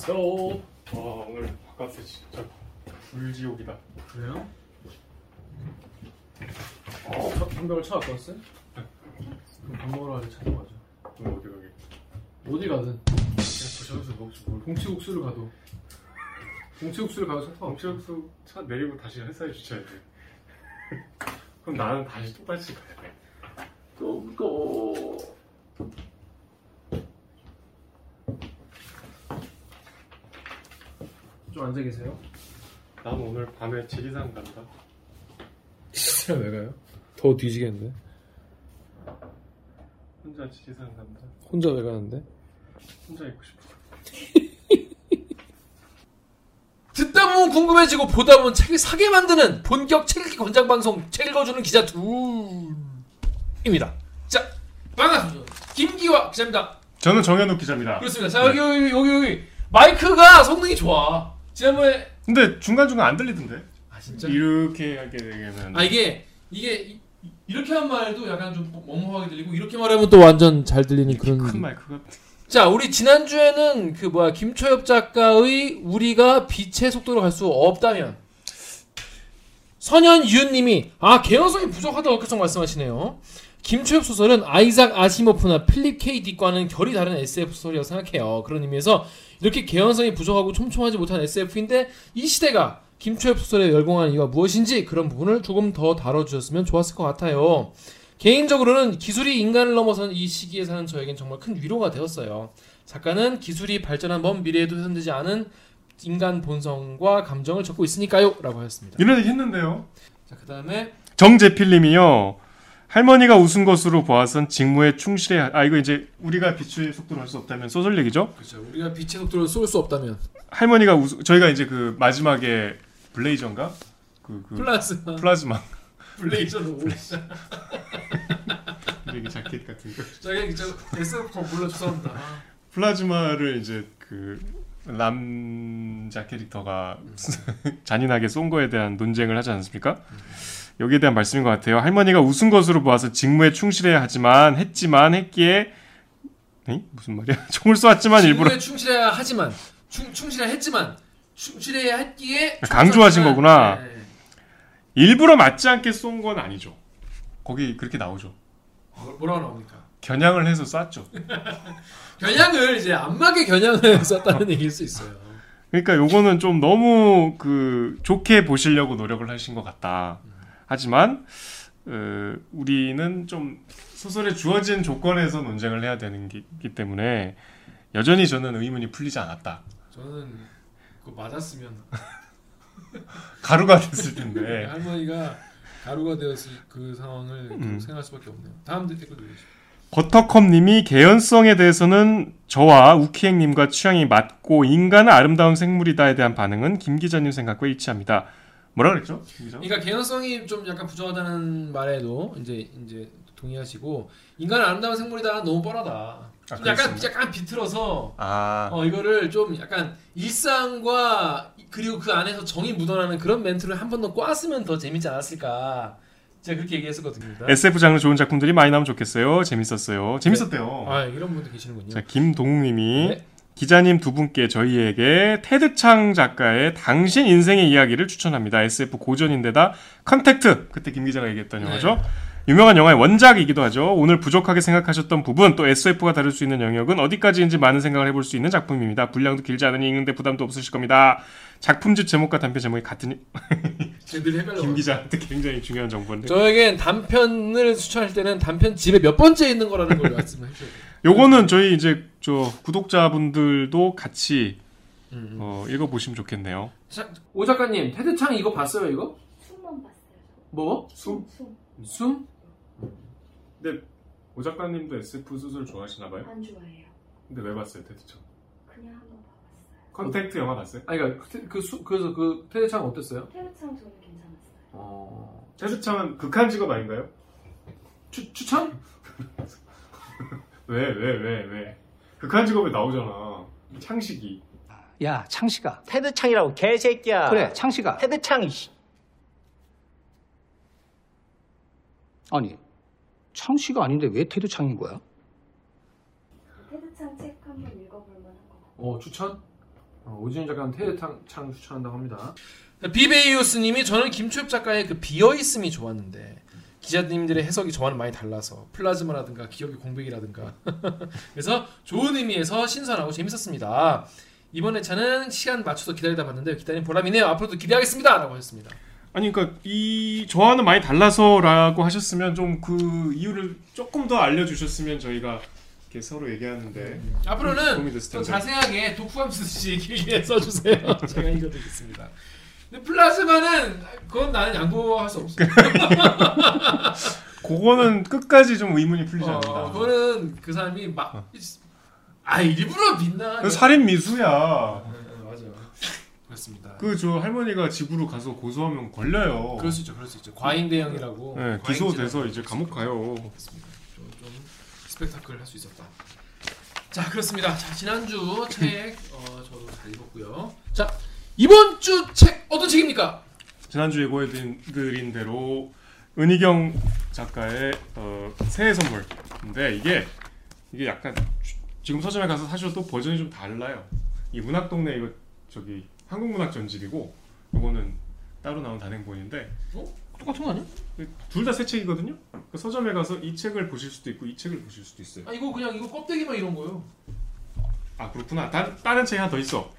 있어. 와 오늘 바깥에 진짜 불지옥이다. 그래요? 어, 저 담배를 차 갖고 왔어요? 그럼 밥 먹으러 가서 찾아가죠. 그럼 어디 가게? 어디 가든. 그냥 부셔서 먹지 뭘. 공치국수를 가도. 공치국수를 가도 차 타고. 공치역수 차 내리고 다시 회사에 주차해야 돼. 그럼 나는 다시 똑같이 가야 돼. 또무 앉아 계세요. 난 오늘 밤에 지리산 간다. 진짜 왜 가요? 더 뒤지겠는데? 혼자 지리산 간다. 혼자 왜 가는데? 혼자 있고 싶어. 듣다 보면 궁금해지고 보다 보면 책을 사게 만드는 본격 책 읽기 권장 방송 책 읽어주는 기자 둘입니다. 자 반갑습니다. 김기화 기자입니다. 저는 정현욱 기자입니다. 그렇습니다. 자 여기 여기 여기 여기 마이크가 성능이 좋아. 지난번에 근데 중간 중간 안 들리던데. 아 진짜? 이렇게 하게 되면 아 이게 이게 이- 이렇게 한 말도 약간 좀 멍멍하게 들리고 이렇게 말하면 또 완전 잘 들리는 그런. 큰 마이크가 자 우리 지난 주에는 그 뭐야 김초엽 작가의 우리가 빛의 속도로 갈 수 없다면 선현유님이 아 개연성이 부족하다고 계속 말씀하시네요. 김초엽 소설은 아이작 아시모프나 필립 K 딕과는 결이 다른 SF 소설이라고 생각해요. 그런 의미에서 이렇게 개연성이 부족하고 촘촘하지 못한 SF인데 이 시대가 김초엽 소설에 열공하는 이유가 무엇인지 그런 부분을 조금 더 다뤄주셨으면 좋았을 것 같아요. 개인적으로는 기술이 인간을 넘어선 이 시기에 사는 저에겐 정말 큰 위로가 되었어요. 작가는 기술이 발전한 먼 미래에도 훼손되지 않은 인간 본성과 감정을 적고 있으니까요. 라고 하였습니다. 이런 얘기 했는데요. 자, 그 다음에 정재필님이요. 할머니가 웃은 것으로 보아선 직무에 충실해. 아 이거 이제 우리가 빛의 속도로 할수 없다면 소설 얘기죠. 그렇죠. 우리가 빛의 속도를 쏠 수 없다면 할머니가 웃 저희가 이제 그 마지막에 블레이저인가 그, 그 플라즈마 플라즈마 블레이저는 오리자. 되게 자켓 같은 거. 저기 저 SF 더 몰라 죄송합니다. 아, 플라즈마를 이제 그 남자 캐릭터가 잔인하게 쏜 거에 대한 논쟁을 하지 않습니까? 여기에 대한 말씀인 것 같아요. 할머니가 웃은 것으로 보아서 직무에 충실해야 하지만 했지만 했기에 에이? 무슨 말이야? 총을 쏘았지만 일부러 충실해야 하지만 충, 충실해야 했지만 충실해야 했기에 강조하신 거구나. 네. 일부러 맞지 않게 쏜 건 아니죠. 거기 그렇게 나오죠. 어, 뭐라고 나옵니까? 겨냥을 해서 쐈죠. 겨냥을 이제 안마게 겨냥을 썼다는 얘기일 수 있어요. 그러니까 요거는 좀 너무 그 좋게 보시려고 노력을 하신 것 같다. 하지만 어, 우리는 좀 소설에 주어진 조건에서 논쟁을 해야 되는 기 기 때문에 여전히 저는 의문이 풀리지 않았다. 저는 그 맞았으면 가루가 됐을 네, 텐데. 할머니가 가루가 되었을 그 상황을 그 음. 생각할 수밖에 없네요. 다음 댓글 보시죠. 버터컵님이 개연성에 대해서는 저와 우키행님과 취향이 맞고 인간은 아름다운 생물이다에 대한 반응은 김 기자님 생각과 일치합니다. 뭐라 그랬죠? 그러니까 개연성이 좀 약간 부족하다는 말에도 이제 이제 동의하시고 인간은 아름다운 생물이다 너무 뻔하다. 아, 좀 약간. 약간 비틀어서 아, 어 이거를 좀 약간 일상과 그리고 그 안에서 정이 묻어나는 그런 멘트를 한 번 더 꽈으면 더 재밌지 않았을까. 제가 그렇게 얘기했었거든요. SF 장르 좋은 작품들이 많이 나오면 좋겠어요. 재밌었어요. 재밌었대요. 아 이런 분들 계시는군요. 자, 김동욱님이 네. 기자님 두 분께 저희에게 테드창 작가의 당신 인생의 이야기를 추천합니다. SF 고전인데다 컨택트 그때 김 기자가 얘기했던 네. 영화죠. 유명한 영화의 원작이기도 하죠. 오늘 부족하게 생각하셨던 부분 또 SF가 다룰 수 있는 영역은 어디까지인지 많은 생각을 해볼 수 있는 작품입니다. 분량도 길지 않으니 읽는데 부담도 없으실 겁니다. 작품집 제목과 단편 제목이 같으니 헷갈려. 김 기자한테 굉장히 중요한 정보인데 저에겐 단편을 추천할 때는 단편 집에 몇 번째 있는 거라는 걸 말씀을 해줘야 돼요. 요거는 저희 이제 저 구독자분들도 같이 음. 어, 읽어보시면 좋겠네요. 자, 오 작가님 테드창 이거 봤어요 이거? 숨만 봤어요. 뭐? 숨? 숨. 숨? 근데 오 작가님도 SF 소설 좋아하시나 봐요? 안 좋아해요. 근데 왜 봤어요, 테드창? 그냥 한번 봐봤어요. 컨택트 영화 봤어요? 아니 그러니까 그, 그 수, 그래서 그 테드창 어땠어요? 테드창 저는 괜찮았어요. 어... 테드창은 극한 직업 아닌가요? 추, 추천? 왜, 왜, 왜, 왜? 극한 직업에 나오잖아. 창식이. 야, 창식아. 테드창이라고 개새끼야. 그래, 창식아. 테드창. 씨. 아니, 창씨가 아닌데 왜 테드창인 거야? 테르창 책 한번 읽어볼 만한 것 같아요. 어 추천? 어, 오지훈 작가는 테레창 창 추천한다고 합니다. 비베이우스님이 저는 김초엽 작가의 그 비어 있음이 좋았는데 기자님들의 해석이 저와는 많이 달라서 플라즈마라든가 기억의 공백이라든가 그래서 좋은 의미에서 신선하고 재밌었습니다. 이번 회차는 시간 맞춰서 기다리다 봤는데 기다린 보람이네요. 앞으로도 기대하겠습니다.라고 하셨습니다. 아니 그러니까 이 저와는 많이 달라서라고 하셨으면 좀 그 이유를 조금 더 알려주셨으면 저희가 이렇게 서로 얘기하는데 앞으로는 도움이 됐을 더. 자세하게 독후감 쓰듯이 길게 써주세요. 제가 읽어드리겠습니다. 근데 플라즈마는 그건 나는 양보할 수 없어요. 그거는 끝까지 좀 의문이 풀리지 어, 않는다. 그거는 그 사람이 막, 아 일부러 빛나. 그 살인 미수야. 네, 맞아. 그렇습니다. 그 저 할머니가 집으로 가서 고소하면 걸려요. 그럴 수 있죠, 그럴 수 있죠. 과잉 대응이라고. 네, 기소돼서 이제 감옥 가요. 그렇습니다. 좀, 좀 스펙타클 할 수 있었다. 자 그렇습니다. 자 지난주 책 어, 저도 잘 읽었고요. 자 이번 주 책 어떤 책입니까? 지난주 예고해드린 대로 은희경 작가의 어, 새해 선물인데 이게 이게 약간 주- 지금 서점에 가서 사셔도 버전이 좀 달라요. 이 문학 동네 이거 저기 한국문학 전집이고 이거는 따로 나온 단행본인데 똑같은 거 아니야? 둘 다 새 책이거든요. 그 서점에 가서 이 책을 보실 수도 있고 이 책을 보실 수도 있어요. 아 이거 그냥 이거 껍데기만 이런 거요. 아 그렇구나. 다, 다른 책이 하나 더 있어.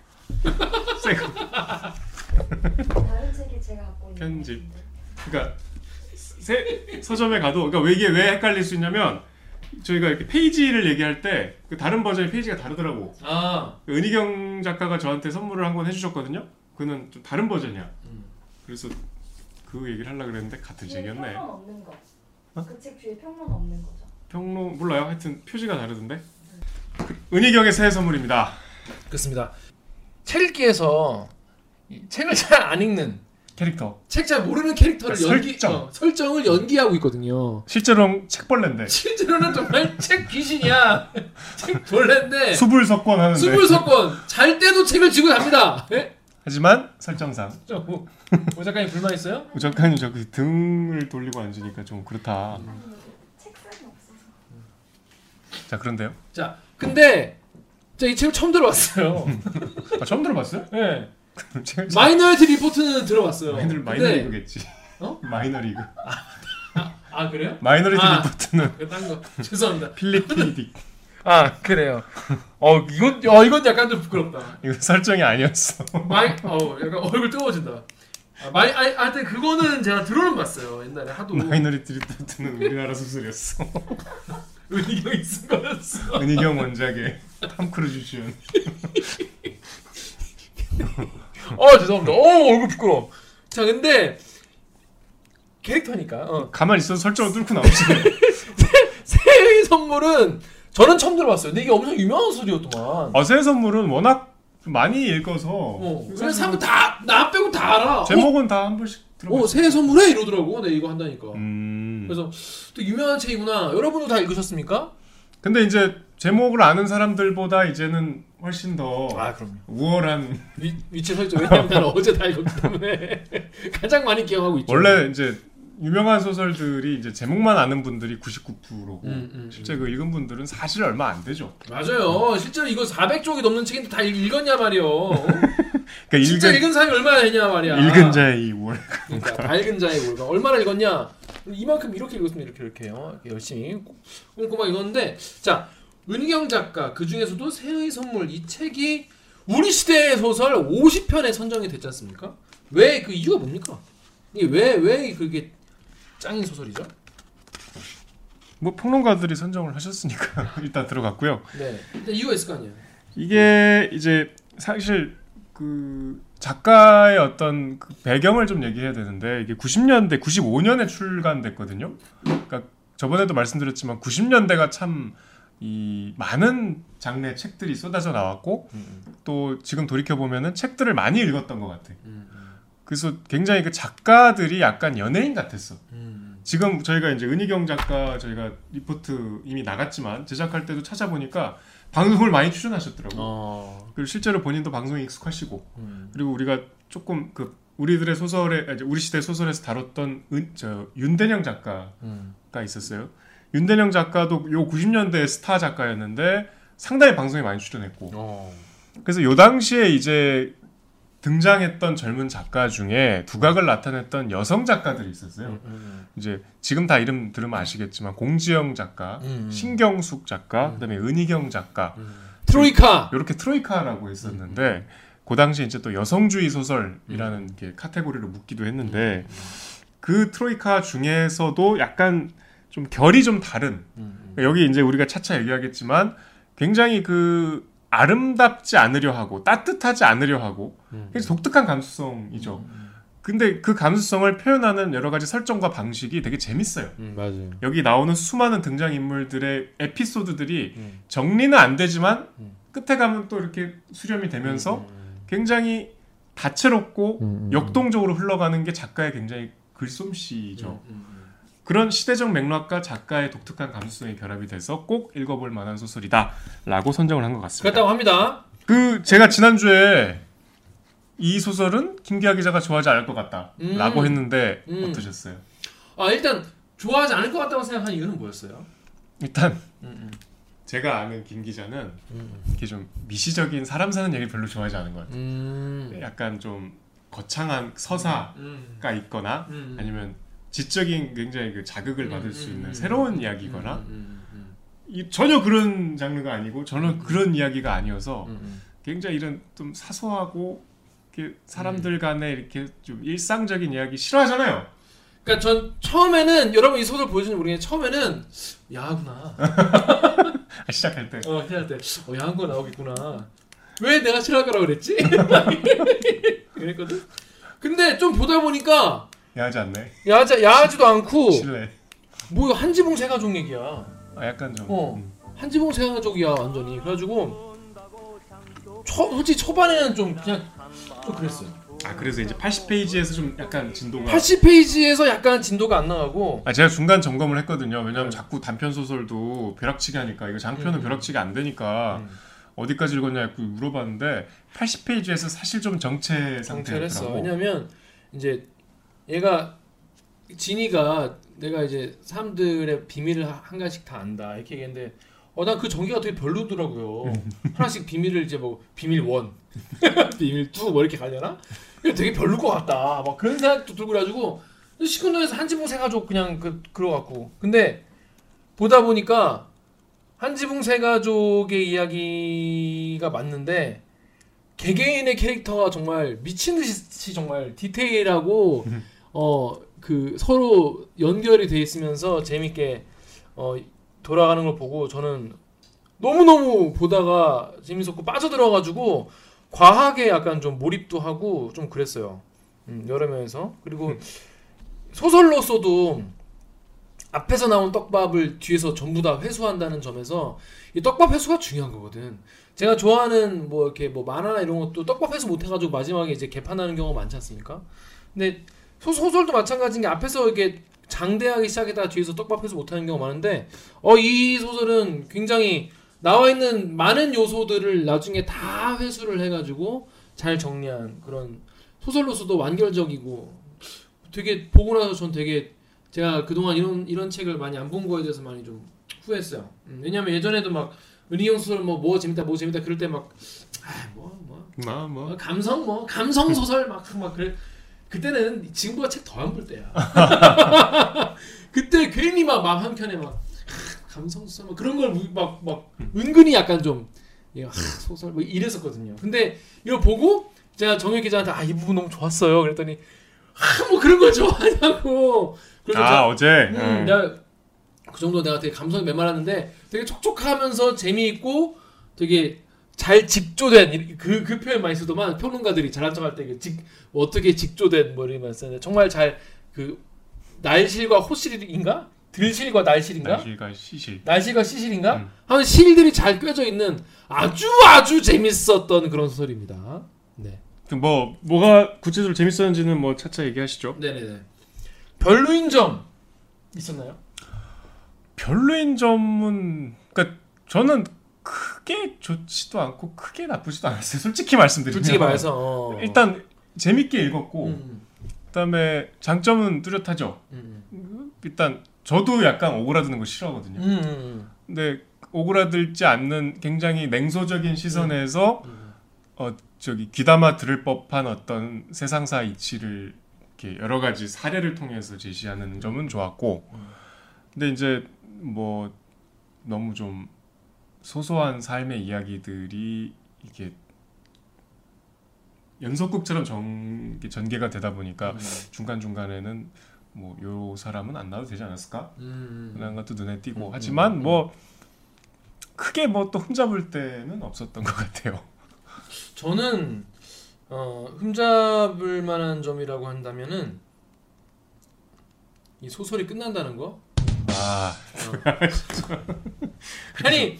새 거. 다른 책이 제가 갖고 있는 편집. 그러니까 새 서점에 가도 그러니까 왜 이게 왜 헷갈릴 수 있냐면 저희가 이렇게 페이지를 얘기할 때 그 다른 버전의 페이지가 다르더라고. 아 그 은희경 작가가 저한테 선물을 한 권 해주셨거든요. 그는 좀 다른 버전이야. 음. 그래서 그 얘기를 하려고 그랬는데 같은 뒤에 책이었네. 평론 없는 거. 어? 그책 뒤에 평론 없는 거죠. 평론 몰라요. 하여튼 표지가 다르던데. 그 은희경의 새해 선물입니다. 그렇습니다. 책 읽기에서 이 책을 잘 안 읽는 캐릭터. 책 잘 모르는 캐릭터를 그러니까 연기 설정. 어, 설정을 연기하고 있거든요. 실제로는 책벌레인데 실제로는 정말 책 귀신이야. 책 벌레인데 수불 석권 하는데. 수불 석권 잘 때도 책을 쥐고 답니다. 예? 하지만 설정상 저, 오, 오 작가님 불만 있어요? 오 작가님 저기 등을 돌리고 앉으니까 좀 그렇다. 책상이 없어서. 자 그런데요. 자, 근데 제이 책을 처음 들어봤어요. 아, 처음 들어봤어요? 예. 책을 마이너리티 리포트는 들어봤어요. 마이너 근데- 마이너 리그겠지. 어? 마이너 리그. 아 그래요? 마이너리티 아. 리포트는 그딴 거 죄송합니다. 필립 K. 딕. 아 그래요. 어 이건 어 이건 약간 좀 부끄럽다. 이거 설정이 아니었어. 마이 어 약간 얼굴 뜨거워진다. 아, 마이 아니 하여튼 그거는 제가 들어는 봤어요. 옛날에 하도 마이너리티 리포트는 우리나라 소설이었어. 은희경이 쓴 거였어. 은희경 원작의 탐 크루즈 주연. 어 죄송합니다. 어 얼굴 부끄러워. 자 근데 캐릭터니까 어. 가만 있어서 설정을 뚫고 나오지. 새의 선물은 저는 처음 들어봤어요. 근데 이게 엄청 유명한 소리였더만. 어, 새 선물은 워낙 많이 읽어서 어, 그래서 사람 다나 빼고 다 알아. 제목은 다한 번씩 어, 들어봤어. 어 새해 선물해 이러더라고. 내 이거 한다니까. 음. 그래서 또 유명한 책이구나. 여러분도 다 읽으셨습니까? 근데 이제 제목을 아는 사람들보다 이제는 훨씬 더 그럼요. 우월한 위, 위치 설정. 왜냐면 나는 어제 다 읽었기 때문에 가장 많이 기억하고 있죠. 원래 이제 유명한 소설들이 이제 제목만 아는 분들이 99%고 음, 음, 실제 그 읽은 분들은 사실 얼마 안 되죠. 맞아요. 실제로 이거 400쪽이 넘는 책인데 다 읽- 읽었냐 말이요. 그러니까 진짜 읽은, 읽은 사람이 얼마나 되냐 말이야. 읽은 자의 이 우월. 그러니까 다 읽은 자의 월가 얼마나 읽었냐? 이만큼 이렇게 읽었으면 이렇게 이렇게요. 이렇게 열심히 꼼꼼하게 읽었는데 자 은경 작가 그 중에서도 새의 선물 이 책이 우리 시대의 소설 50편에 선정이 됐지 않습니까? 왜 그 이유가 뭡니까? 이게 왜 왜 그게 짱인 소설이죠? 뭐 평론가들이 선정을 하셨으니까 일단 들어갔고요. 네. 일단 이유가 있을 거 아니에요. 이게 이제 사실 그 작가의 어떤 그 배경을 좀 얘기해야 되는데 이게 90년대 95년에 출간됐거든요. 그러니까 저번에도 말씀드렸지만 90년대가 참 이 많은 장르의 책들이 쏟아져 나왔고 또 지금 돌이켜 보면은 책들을 많이 읽었던 것 같아. 그래서 굉장히 그 작가들이 약간 연예인 같았어. 지금 저희가 이제 은희경 작가 저희가 리포트 이미 나갔지만 제작할 때도 찾아보니까 방송을 많이 출연하셨더라고. 어. 그리고 실제로 본인도 방송에 익숙하시고 음. 그리고 우리가 조금 그 우리들의 소설에 아, 우리 시대 소설에서 다뤘던 은, 저 윤대령 작가가 음. 있었어요. 윤대령 작가도 요 90년대 스타 작가였는데 상당히 방송에 많이 출연했고 어. 그래서 요 당시에 이제 등장했던 젊은 작가 중에 두각을 나타냈던 여성 작가들이 있었어요. 음, 이제 지금 다 이름 들으면 아시겠지만 공지영 작가, 음. 신경숙 작가, 그다음에 은희경 작가. 트로이카. 이렇게 트로이카라고 했었는데 그 당시 이제 또 여성주의 소설이라는 게 카테고리로 묶기도 했는데 그 트로이카 중에서도 약간 좀 결이 좀 다른. 그러니까 여기 이제 우리가 차차 얘기하겠지만 굉장히 그 아름답지 않으려 하고 따뜻하지 않으려 하고 굉장히 독특한 감수성이죠. 근데 그 감수성을 표현하는 여러 가지 설정과 방식이 되게 재밌어요. 음, 맞아요. 여기 나오는 수많은 등장 인물들의 에피소드들이 음. 정리는 안 되지만 음. 끝에 가면 또 이렇게 수렴이 되면서 굉장히 다채롭고 음, 음, 역동적으로 흘러가는 게 작가의 굉장히 글솜씨죠. 음, 그런 시대적 맥락과 작가의 독특한 감수성이 결합이 돼서 꼭 읽어볼 만한 소설이다라고 선정을 한 것 같습니다. 그렇다고 합니다. 그 제가 지난주에 이 소설은 김기아 기자가 좋아하지 않을 것 같다라고 음. 했는데 음. 어떠셨어요? 아 일단 좋아하지 않을 것 같다고 생각한 이유는 뭐였어요? 일단 음, 제가 아는 김 기자는 음, 이렇게 좀 미시적인 사람 사는 얘기를 별로 좋아하지 않은 것 같아요. 음, 약간 좀 거창한 서사가 음, 있거나 음, 아니면 지적인 굉장히 그 자극을 음, 받을 수 음, 있는 음, 새로운 음, 이야기거나 이- 전혀 그런 장르가 아니고 전혀 그런 이야기가 아니어서. 굉장히 이런 좀 사소하고 이렇게 사람들 음. 간에 이렇게 좀 일상적인 이야기 싫어하잖아요. 그러니까 전 처음에는 여러분 이 소설 보여주는 모르겠는데 처음에는 야구나. 아, 시작할 때어 해야 돼. 어 야한 거 나오겠구나. 왜 내가 싫어할 거라고 그랬지? 그랬거든. 근데 좀 보다 보니까 야하지 않네. 야자 야하지도 않고 실례. 뭐 한지붕 세가족 얘기야. 아, 약간 좀 어. 음. 한지붕 세가족이야 완전히. 그래가지고 초 솔직히 초반에는 좀 그냥 좀 그랬어요. 아 그래서 이제 80페이지에서 좀 약간 진도가 80페이지에서 약간 진도가 안 나가고 아 제가 중간 점검을 했거든요. 왜냐면 네. 자꾸 단편 소설도 벼락치기 하니까 이거 장편은 음. 벼락치기 안 되니까 음. 어디까지 읽었냐 고 물어봤는데 80페이지에서 사실 좀 정체 상태를 했어. 상태였더라고. 왜냐면 이제 얘가 진이가 내가 이제 사람들의 비밀을 하- 한 가지씩 다 안다 이렇게 얘기했는데 어 난 그 전개가 되게 별로더라고요. 하나씩 비밀을 이제 뭐 비밀 원, 비밀 투뭐 이렇게 가려나? 이거 되게 별로 것 같다. 막 그런 생각도 들고 그래가지고 시큰둥에서 한지붕 세가족 그냥 그 그러갖고 근데 보다 보니까 한지붕 세가족의 이야기가 맞는데 개개인의 캐릭터가 정말 미친 듯이 정말 디테일하고 어 그 서로 연결이 돼 있으면서 재밌게 어 돌아가는 걸 보고 저는 너무 너무 보다가 재밌었고 빠져들어가지고 과하게 약간 좀 몰입도 하고 좀 그랬어요. 음, 여러 면에서 그리고 소설로서도 앞에서 나온 떡밥을 뒤에서 전부 다 회수한다는 점에서 이 떡밥 회수가 중요한 거거든. 제가 좋아하는 뭐 이렇게 뭐 만화나 이런 것도 떡밥 회수 못 해가지고 마지막에 이제 개판하는 경우가 많지 않습니까? 근데 소, 소설도 마찬가지인 게 앞에서 이렇게 장대하게 시작했다가 뒤에서 떡밥 회수 못하는 경우가 많은데 어 이 소설은 굉장히 나와 있는 많은 요소들을 나중에 다 회수를 해가지고 잘 정리한 그런 소설로서도 완결적이고 되게 보고 나서 전 되게 제가 그동안 이런 이런 책을 많이 안 본 거에 대해서 많이 좀 후회했어요. 음, 왜냐면 예전에도 막 은희경 소설 뭐 뭐 재밌다 뭐 재밌다 그럴 때 막 아뭐뭐 뭐, 뭐. 어, 감성 뭐 감성 소설 막 막 그래 그때는 지금보다 책더 안 볼 때야. 그때 괜히 막 마음 한 켠에 막 아, 감성 소설 막 그런 걸 막 막 은근히 약간 좀 소설 뭐 이랬었거든요. 근데 이거 보고 제가 정혁 기자한테 아 이 부분 너무 좋았어요. 그랬더니 아 뭐 그런 걸 좋아하냐고. 그래서 아 제가 어제 음, 음. 내가 그 정도 내가 되게 감성이 메말랐는데 되게 촉촉하면서 재미있고 되게 잘 직조된 이- 그, 그 표현 많이 쓰더만 평론가들이 잘한 척할 때그 직, 뭐 어떻게 직조된 뭐 이런 말 쓰는데 정말 잘 그 날실과 호실인가 들실과 날실인가 날실과 시실. 날실과 시실인가 음. 하는 실들이 잘 꿰져 있는 아주 아주 재밌었던 그런 소설입니다. 네. 그뭐 뭐가 구체적으로 재밌었는지는 뭐 차차 얘기하시죠. 네네네. 별로인 점 있었나요? 별로인 점은 그러니까 저는 크게 좋지도 않고 크게 나쁘지도 않았어요. 솔직히 말씀드리면 솔직히 말해서 어. 일단 재밌게 읽었고 음, 그다음에 장점은 뚜렷하죠. 음, 일단 저도 약간 오그라드는 거 싫어하거든요. 음, 음, 근데 오그라들지 않는 굉장히 냉소적인 시선에서 음. 어 저기 귀담아 들을 법한 어떤 세상사 이치를 이렇게 여러 가지 사례를 통해서 제시하는 점은 좋았고 근데 이제 뭐 너무 좀 소소한 삶의 이야기들이 이게 연속극처럼 전, 전개가 되다 보니까 중간 중간에는 뭐 요 사람은 안 나와도 되지 않았을까 음. 그런 것도 눈에 띄고 음, 하지만 음, 뭐 크게 뭐 또 흠잡을 때는 없었던 것 같아요. 저는 어, 흠잡을 만한 점이라고 한다면은 이 소설이 끝난다는 거. 아 아니,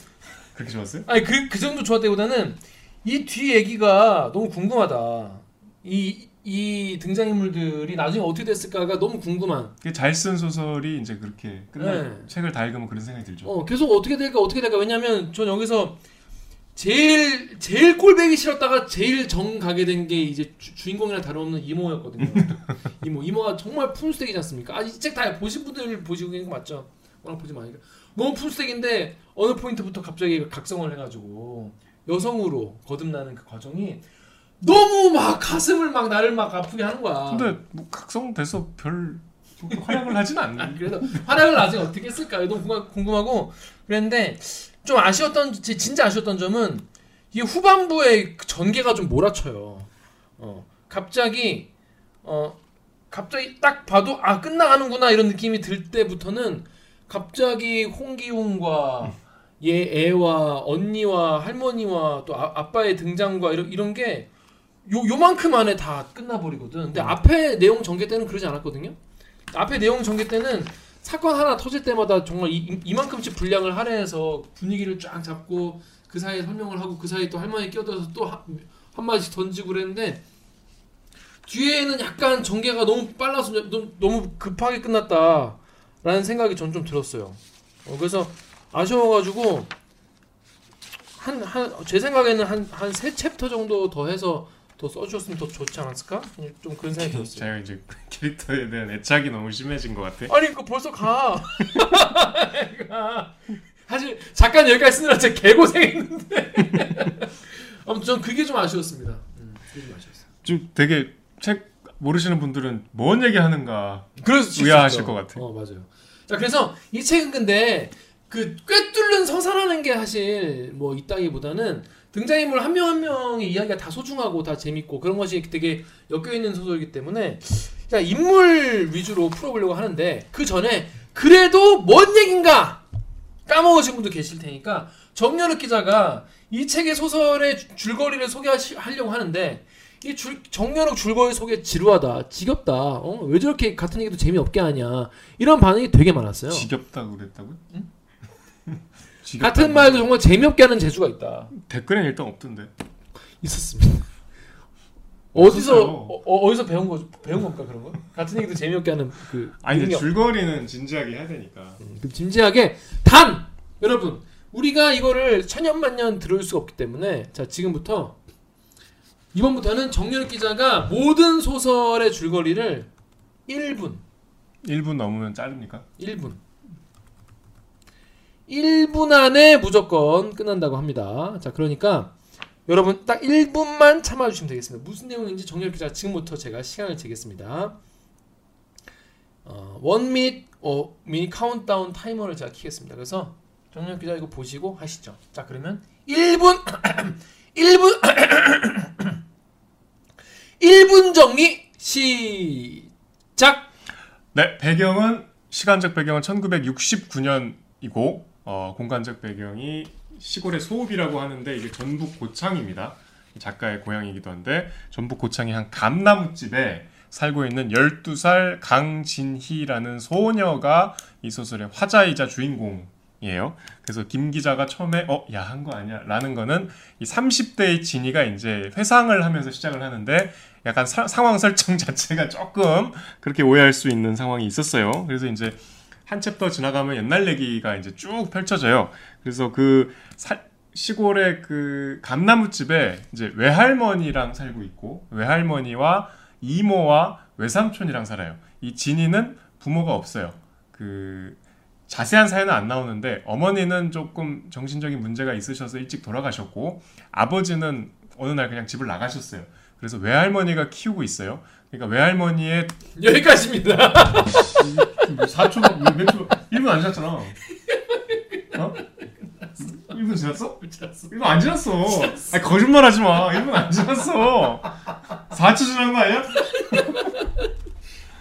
그렇게 좋았어요? 아니 그, 그 정도 좋았다기보다는 이 뒤 얘기가 너무 궁금하다. 이, 이 등장인물들이 나중에 어떻게 됐을까가 너무 궁금한. 잘 쓴 소설이 이제 그렇게 끝날 네. 책을 다 읽으면 그런 생각이 들죠. 어, 계속 어떻게 될까 어떻게 될까 왜냐면 전 여기서 제일 제일 꼴배기 싫었다가 제일 정 가게 된 게 이제 주, 인공이랑 다름없는 이모였거든요. 이모 이모가 정말 푼수떼기이지 않습니까? 아이 책 다 보신 분들 보시고 계신 거 맞죠? 워낙 보지 마니까 너무 푼스tek인데 어느 포인트부터 갑자기 각성을 해가지고 여성으로 거듭나는 그 과정이 너무 막 가슴을 막 나를 막 아프게 하는 거야. 근데 뭐 각성돼서 별 활약을 하진 아, 않는. 그래서 활약을 나중에 어떻게 했을까 너무 궁금- 궁금하고 그랬는데 좀 아쉬웠던 지- 진짜 아쉬웠던 점은 이 후반부에 그 전개가 좀 몰아쳐요. 어 갑자기 어 갑자기 딱 봐도 아 끝나가는구나 이런 느낌이 들 때부터는 갑자기 홍기웅과 얘 애와 언니와 할머니와 또 아, 아빠의 등장과 이런 이런 게 요, 요만큼 안에 다 끝나버리거든. 근데 앞에 내용 전개 때는 그러지 않았거든요. 앞에 내용 전개 때는 사건 하나 터질 때마다 정말 이, 이만큼씩 분량을 할애해서 분위기를 쫙 잡고 그 사이에 설명을 하고 그 사이에 또 할머니 끼어들어서 또 한, 한마디씩 던지고 그랬는데 뒤에는 약간 전개가 너무 빨라서 너무 급하게 끝났다 라는 생각이 전 좀 들었어요. 어, 그래서 아쉬워가지고 한 한 제 생각에는 한 한 세 챕터 정도 더 해서 더 써주셨으면 더 좋지 않았을까? 좀 그런 생각이 들었어요. 제가 이제 캐릭터에 대한 애착이 너무 심해진 것 같아. 아니 그 벌써 가. 사실 작가 여기까지 쓰느라 진짜 개고생했는데. 아무튼 전 그게 좀 아쉬웠습니다. 음, 그게 좀 아쉬웠어요. 좀 되게 책 모르시는 분들은 뭔 얘기 하는가. 의아하실 것 같아. 어 맞아요. 자 그래서 이 책은 근데 그 꿰뚫는 서사라는 게 사실 뭐 있다기보다는 등장인물 한 명 한 명의 이야기가 다 소중하고 다 재밌고 그런 것이 되게 엮여 있는 소설이기 때문에 자 인물 위주로 풀어보려고 하는데 그 전에 그래도 뭔 얘긴가 까먹으신 분도 계실 테니까 정연욱 기자가 이 책의 소설의 주- 줄거리를 소개하려고 하는데 이 줄, 정연욱 줄거리 소개 지루하다, 지겹다, 어? 왜 저렇게 같은 얘기도 재미없게 하냐 이런 반응이 되게 많았어요. 지겹다고 그랬다고요? 지겹다고. 같은 말도 정말 재미없게 하는 재주가 있다. 댓글엔 일단 없던데. 있었습니다. 어디서. 어, 어, 디서 배운 거 배운 겁니까 그런 거? 같은 얘기도 재미없게 하는 그 아니. 줄거리는 진지하게 해야 되니까. 음, 그 진지하게 단 여러분 우리가 이거를 천년만년 들을 수가 없기 때문에 자 지금부터 이번부터는 정연욱 기자가 모든 소설의 줄거리를 1분 1분 넘으면 자릅니까? 1분 1분 안에 무조건 끝난다고 합니다. 자 그러니까 여러분 딱 1분만 참아주시면 되겠습니다. 무슨 내용인지 정연욱 기자 지금부터 제가 시간을 재겠습니다. 어, one minute 어, 미니 카운트다운 타이머를 제가 키겠습니다. 그래서 정연욱 기자 이거 보시고 하시죠. 자 그러면 1분 1분 1분 정리 시작. 네, 배경은 시간적 배경은 1969년이고 어, 공간적 배경이 시골의 소읍이라고 하는데 이게 전북 고창입니다. 작가의 고향이기도 한데 전북 고창의 한 감나무집에 살고 있는 12살 강진희라는 소녀가 이 소설의 화자이자 주인공이에요. 그래서 김 기자가 처음에 어 야한 거 아니야 라는 거는 이 30대의 진희가 이제 회상을 하면서 시작을 하는데 약간 사- 상황 설정 자체가 조금 그렇게 오해할 수 있는 상황이 있었어요. 그래서 이제 한 챕터 지나가면 옛날 얘기가 이제 쭉 펼쳐져요. 그래서 그 사- 시골의 그 감나무집에 이제 외할머니랑 살고 있고 외할머니와 이모와 외삼촌이랑 살아요. 이 진이는 부모가 없어요. 그 자세한 사연은 안 나오는데 어머니는 조금 정신적인 문제가 있으셔서 일찍 돌아가셨고 아버지는 어느 날 그냥 집을 나가셨어요. 그래서 외할머니가 키우고 있어요. 그러니까 외할머니의 여기까지입니다. 4초 몇 초? 1분 안 지났잖아. 어? 1분 지났어? 1분 안 지났어. 아니 거짓말 하지 마. 1분 안 지났어. 4초 지난 거 아니야?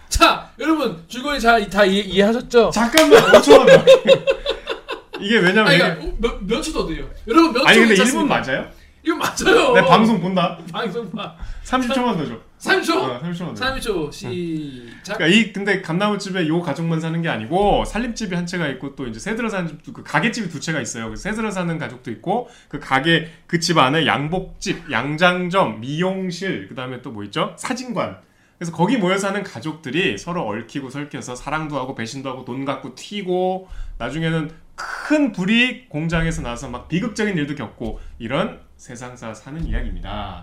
자, 여러분 줄거리 잘 다 이해 하셨죠? 잠깐만 5초만 더. 이게 왜냐면 아니, 그러니까 몇, 몇초더 돼요? 여러분 몇 초? 아니 근데 괜찮습니까? 1분 맞아요? 이거 맞아요. 내 방송 본다. 방송 봐. 30초만 더 줘. 3초. 어, 30초만 더. 줘. 3초 시작. 그러니까 이 근데 감나무집에 요 가족만 사는 게 아니고 살림집이 한 채가 있고 또 이제 새들어 사는 집도 그 가게집이 두 채가 있어요. 그래서 새들어 사는 가족도 있고 그 가게 그 집 안에 양복집, 양장점, 미용실 그다음에 또 뭐 있죠? 사진관. 그래서 거기 모여 사는 가족들이 서로 얽히고 설켜서 사랑도 하고 배신도 하고 돈 갖고 튀고 나중에는 큰 불이 공장에서 나서 막 비극적인 일도 겪고 이런 세상사 사는 이야기입니다.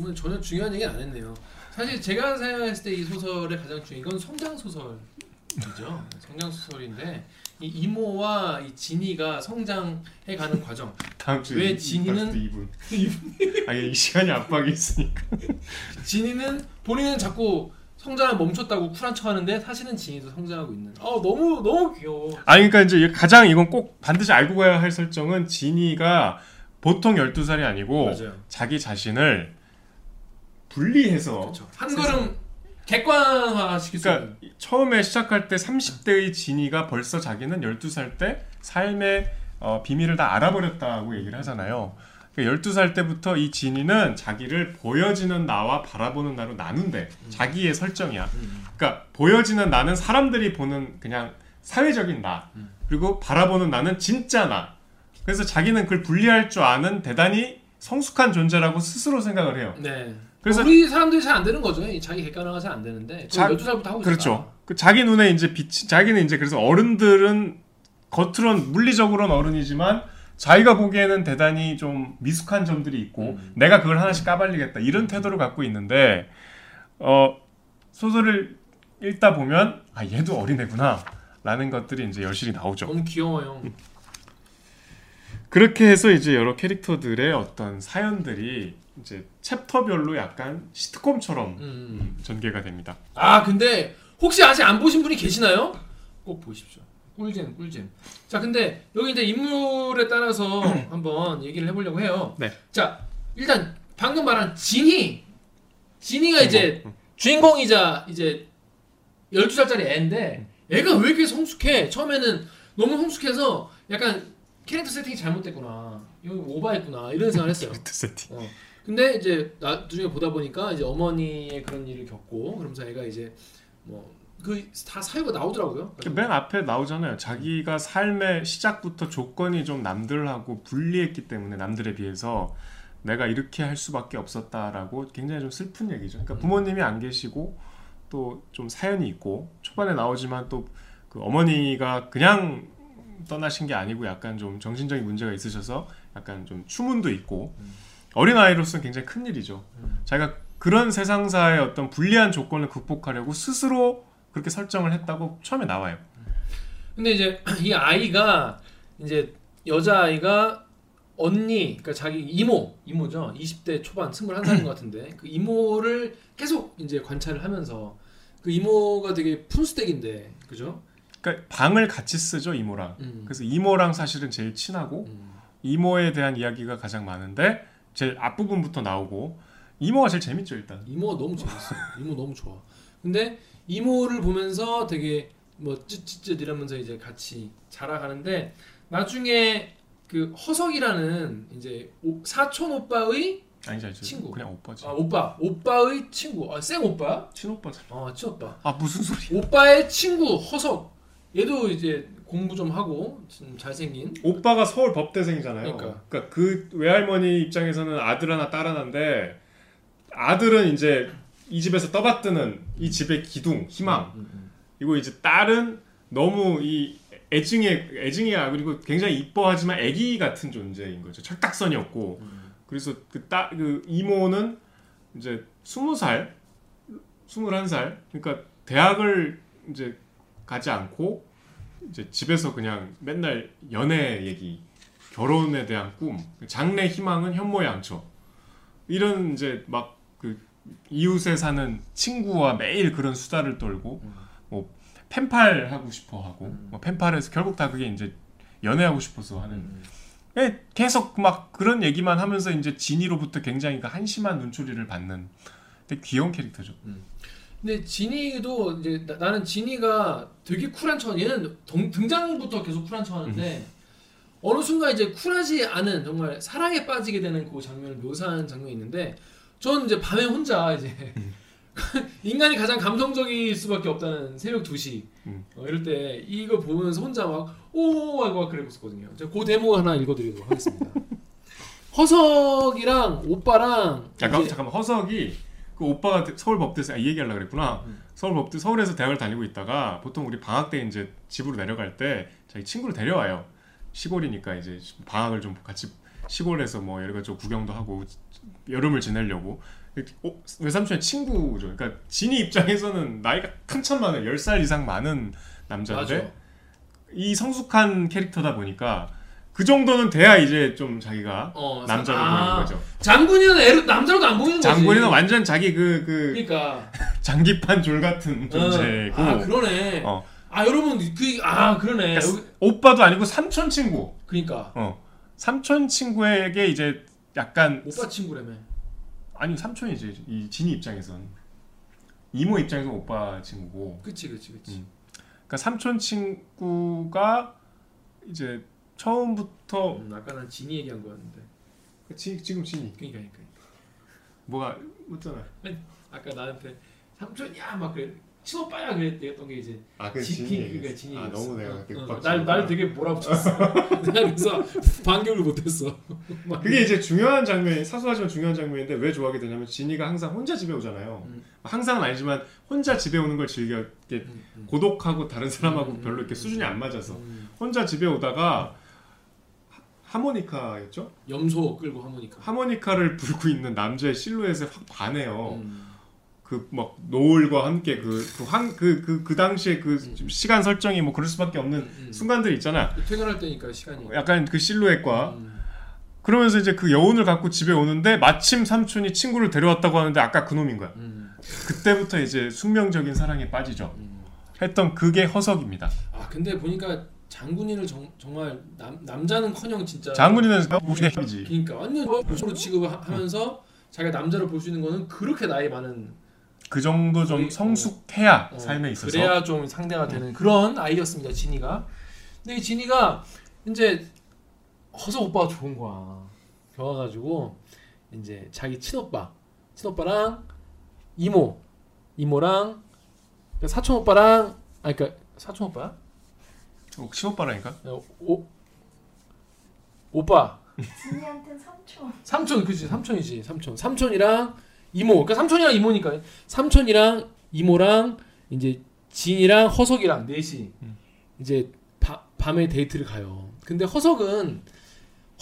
오늘 전혀 중요한 얘기 안 했네요. 사실 제가 생각했을 때 이 소설의 가장 중요한 건 성장 소설이죠. 성장 소설인데 이 이모와 이 진이가 성장해 가는 과정. 다음 주에 왜 이- 진이는- 이 2분. 아니 이 시간이 압박이 있으니까. 진이는 본인은 자꾸 성장을 멈췄다고 쿨한 척하는데 사실은 진이도 성장하고 있는. 어 너무 너무 귀여워. 아니 그러니까 이제 가장 이건 꼭 반드시 알고 가야 할 설정은 진이가 보통 12살이 아니고 맞아요. 자기 자신을 분리해서 그렇죠. 한 걸음 객관화 시킬 수 그러니까 있는. 처음에 시작할 때 30대의 진이가 벌써 자기는 12살 때 삶의 어, 비밀을 다 알아버렸다고 얘기를 하잖아요. 그러니까 12살 때부터 이 진이는 자기를 보여지는 나와 바라보는 나로 나눈대. 자기의 설정이야. 음. 그러니까 보여지는 나는 사람들이 보는 그냥 사회적인 나. 그리고 바라보는 나는 진짜 나. 그래서 자기는 그걸 분리할 줄 아는 대단히 성숙한 존재라고 스스로 생각을 해요. 네. 그래서- 우리 사람들이 잘 안 되는 거죠. 이 자기 객관화가 잘 안 되는데. 자- 12살부터 하고 그렇죠. 그 자기 눈에 이제 빛, 자기는 이제 그래서 어른들은 겉으론 물리적으로는 어른이지만 자기가 보기에는 대단히 좀 미숙한 점들이 있고 음. 내가 그걸 하나씩 까발리겠다 이런 태도를 갖고 있는데 어 소설을 읽다 보면 아 얘도 어린애구나 라는 것들이 이제 여실히 나오죠. 너무 귀여워요. 그렇게 해서 이제 여러 캐릭터들의 어떤 사연들이 이제 챕터별로 약간 시트콤처럼 음. 전개가 됩니다. 아 근데 혹시 아직 안 보신 분이 계시나요? 꼭 보십시오. 꿀잼 꿀잼. 자 근데 여기 이제 인물에 따라서 한번 얘기를 해보려고 해요. 네. 자 일단 방금 말한 진희. 진희가 이제 음. 주인공이자 이제 12살짜리 애인데 애가 왜 이렇게 성숙해? 처음에는 너무 성숙해서 약간 캐릭터 세팅이 잘못됐구나. 이거 오바했구나. 이런 생각을 했어요. 캐릭터 세팅. 어. 근데 이제 나중에 보다 보니까 이제 어머니의 그런 일을 겪고 그러면서 애가 이제 뭐 그 다 사유가 나오더라고요. 맨 앞에 나오잖아요. 자기가 삶의 시작부터 조건이 좀 남들하고 불리했기 때문에 남들에 비해서 내가 이렇게 할 수밖에 없었다라고 굉장히 좀 슬픈 얘기죠. 그러니까 부모님이 안 계시고 또 좀 사연이 있고 초반에 나오지만 또 그 어머니가 그냥 떠나신 게 아니고 약간 좀 정신적인 문제가 있으셔서 약간 좀 추문도 있고 어린 아이로서는 굉장히 큰 일이죠. 자기가 그런 세상사의 어떤 불리한 조건을 극복하려고 스스로 그렇게 설정을 했다고 처음에 나와요. 근데 이제 이 아이가 이제 여자 아이가 언니, 그러니까 자기 이모, 이모죠. 20대 초반, 21살인 것 같은데 그 이모를 계속 이제 관찰을 하면서 그 이모가 되게 푼스tek인데, 그죠? 그러니까 방을 같이 쓰죠 이모랑. 음. 그래서 이모랑 사실은 제일 친하고 음. 이모에 대한 이야기가 가장 많은데 제일 앞부분부터 나오고 이모가 제일 재밌죠 일단. 이모가 너무 재밌어. 이모 너무 좋아. 근데 이모를 보면서 되게 뭐 쯧쯧쯧 이러면서 이제 같이 자라가는데 나중에 그 허석이라는 이제 오- 사촌 오빠의 아니지 아니지. 친구. 그냥 오빠지. 아 오빠 오빠의 친구 아쌩 오빠 친오빠지. 어 친오빠 아 무슨 소리? 오빠의 친구 허석 얘도 이제 공부 좀 하고 좀 잘생긴 오빠가 서울 법대생이잖아요. 그러니까. 그러니까 그 외할머니 입장에서는 아들 하나 딸 하나인데 아들은 이제 이 집에서 떠받드는 이 집의 기둥, 희망. 음, 음. 그리고 이제 딸은 너무 이 애증의 애증이야 그리고 굉장히 이뻐하지만 애기 같은 존재인 거죠. 철딱선이 없고 그래서 그딸그 이모는 이제 스무 살, 스물한 살 그러니까 대학을 이제 가지 않고 이제 집에서 그냥 맨날 연애 얘기, 결혼에 대한 꿈, 장래 희망은 현모의 양처. 이런 이제 막 그 이웃에 사는 친구와 매일 그런 수다를 떨고 뭐 펜팔 하고 싶어 하고 뭐 펜팔에서 결국 다 그게 이제 연애하고 싶어서 하는. 예, 계속 막 그런 얘기만 하면서 이제 진이로부터 굉장히 그 한심한 눈초리를 받는 되게 귀여운 캐릭터죠. 근데 지니도 이제 나, 는 지니가 되게 쿨한 척 얘는 동- 등장부터 계속 쿨한 척 하는데 어느 순간 이제 쿨하지 않은 정말 사랑에 빠지게 되는 그 장면을 묘사한 장면이 있는데 저는 이제 밤에 혼자 이제 인간이 가장 감성적일 수밖에 없다는 새벽 2시 음. 어, 이럴 때 이거 보면서 혼자 막오 하고 막 그랬었거든요. 제가 그 대목 하나 읽어드리도록 하겠습니다. 허석이랑 오빠랑 잠깐 잠깐만 허석이 그 오빠가 서울 법대에서 아, 이 얘기하려고 그랬구나. 음. 서울 법대 서울에서 대학을 다니고 있다가 보통 우리 방학 때 이제 집으로 내려갈 때 자기 친구를 데려와요. 시골이니까 이제 방학을 좀 같이 시골에서 뭐 여러 가지 좀 구경도 하고 여름을 지내려고. 어, 외삼촌의 친구죠. 그러니까 진이 입장에서는 나이가 한참 많은 10살 이상 많은 남자인데 맞아. 이 성숙한 캐릭터다 보니까 그 정도는 돼야 이제 좀 자기가 어, 남자로 아, 보이는 거죠. 장군이는 애로, 남자로도 안 보이는 거지. 장군이는 완전 자기 그, 그 그러니까 장기판 졸 같은 존재고 아 그러네. 어. 아 여러분 그 아 그러네. 그러니까 여기, 오빠도 아니고 삼촌 친구. 그러니까 어. 삼촌 친구에게 이제 약간 오빠 친구라며. 아니 삼촌이지 이 진이 입장에선 이모 입장에서 오빠 친구고. 그치 그치 그치. 음. 그러니까 삼촌 친구가 이제 처음부터 음, 아까 난 진이 얘기한 거였는데. 지, 지금 진이 그러니까 그러니까. 뭐가 웃잖아. 아까 나한테 삼촌이야 막 그래. 친오빠야 그랬던 게 이제 아그 진이 그러니까 진이. 아 너무 내가 그렇게 빡 날날 되게 몰아붙였어. 그래서 반격을 못했어. 막 그게 이제 중요한 장면, 사소하지만 중요한 장면인데 왜 좋아하게 되냐면 진이가 항상 혼자 집에 오잖아요. 음. 항상은 아니지만 혼자 집에 오는 걸 즐겨 이렇게 음, 음. 고독하고 다른 사람하고 음, 별로 이렇게 음, 수준이 안 맞아서 음. 혼자 집에 오다가 하- 하모니카였죠? 염소 끌고 하모니까. 하모니카를 불고 있는 남자의 실루엣에 확 반해요. 음. 그막 노을과 함께 그그한그그 그, 그 당시에 그 음. 시간 설정이 뭐 그럴 수밖에 없는 음, 음. 순간들 있잖아. 퇴근할 때니까 시간이. 약간 그 실루엣과 음. 그러면서 이제 그 여운을 갖고 집에 오는데 마침 삼촌이 친구를 데려왔다고 하는데 아까 그 놈인 거야. 음. 그때부터 이제 숙명적인 사랑에 빠지죠. 음. 했던 그게 허석입니다. 아 근데 보니까 장군인을 정, 정말 남 남자는커녕 진짜 우리의 힘이지. 그러니까 완전 여자로 취급하면서 자기가 남자를 볼수 있는 거는 그렇게 나이 많은 그 정도 좀 거의- 성숙해야 어, 삶에 있어서. 그래야 좀 상대가 되는 그런 아이였습니다 진이가. 근데 이 진이가 이제 허석 오빠가 좋은 거야. 좋아가지고 이제 자기 친오빠 친오빠랑 이모 이모랑 사촌 오빠랑 아 그러니까 사촌 오빠 야 어, 친오빠라니까. 어, 오 오빠 진이한텐 삼촌. 삼촌 그지 삼촌이지 삼촌 삼촌이랑 이모 그러니까 삼촌이랑 이모니까 삼촌이랑 이모랑 이제 진이랑 허석이랑 넷이 음. 이제 바, 밤에 데이트를 가요 근데 허석은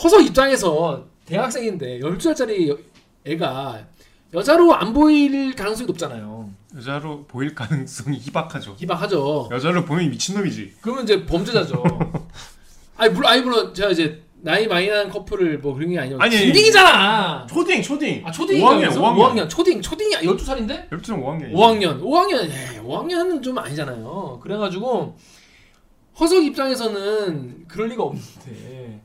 허석 입장에서 대학생인데 12살짜리 애가 여자로 안 보일 가능성이 높잖아요. 여자로 보일 가능성이 희박하죠. 희박하죠. 여자로 보면 미친놈이지. 그러면 이제 범죄자죠. 아니 물론 아니 물론 제가 이제 나이 많이 난 커플을 뭐 그런 게 아니고 아니, 초딩이잖아. 초딩, 초딩. 아 초딩이 5학년, 5학년, 5학년. 초딩 초딩이 12살인데? 12살 5학년. 5학년. 5학년. 에 5학년은 좀 아니잖아요. 그래가지고 허석 입장에서는 그럴 리가 없는데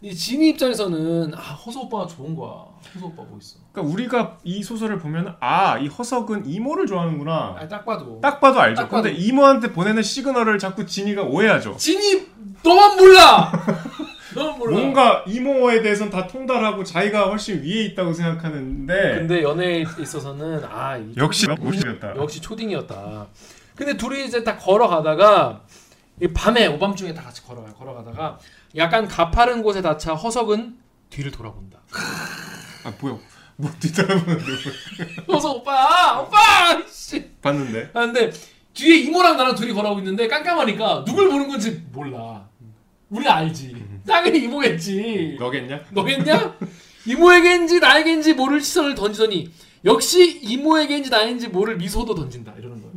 이 진이 입장에서는 아 허석 오빠가 좋은 거야 허석 오빠 뭐 있어 그러니까 우리가 이 소설을 보면 아, 이 허석은 이모를 좋아하는구나. 아, 딱 봐도 딱 봐도 알죠. 딱 봐도. 근데 이모한테 보내는 시그널을 자꾸 진이가 오해하죠. 진이 너만 몰라 너만 몰라 뭔가 이모에 대해서는 다 통달하고 자기가 훨씬 위에 있다고 생각하는데 근데 연애에 있어서는 아 이- 역시 못이었다. 역시 초딩이었다. 근데 둘이 이제 딱 걸어가다가 이 밤에 오밤중에 다 같이 걸어가요. 걸어가다가 약간 가파른 곳에 닿자 허석은 뒤를 돌아본다. 아 뭐야? 뭐 뒤돌아보는데 허석 오빠, 오빠, 씨. 봤는데 아, 근데 뒤에 이모랑 나랑 둘이 걸어가고 있는데 깜깜하니까 누굴 보는 건지 몰라. 우리 알지. 당연히 이모겠지. 너겠냐? 너겠냐? 이모에게인지 나에게인지 모를 시선을 던지더니 역시 이모에게인지 나에게인지 모를 미소도 던진다 이러는 거예요.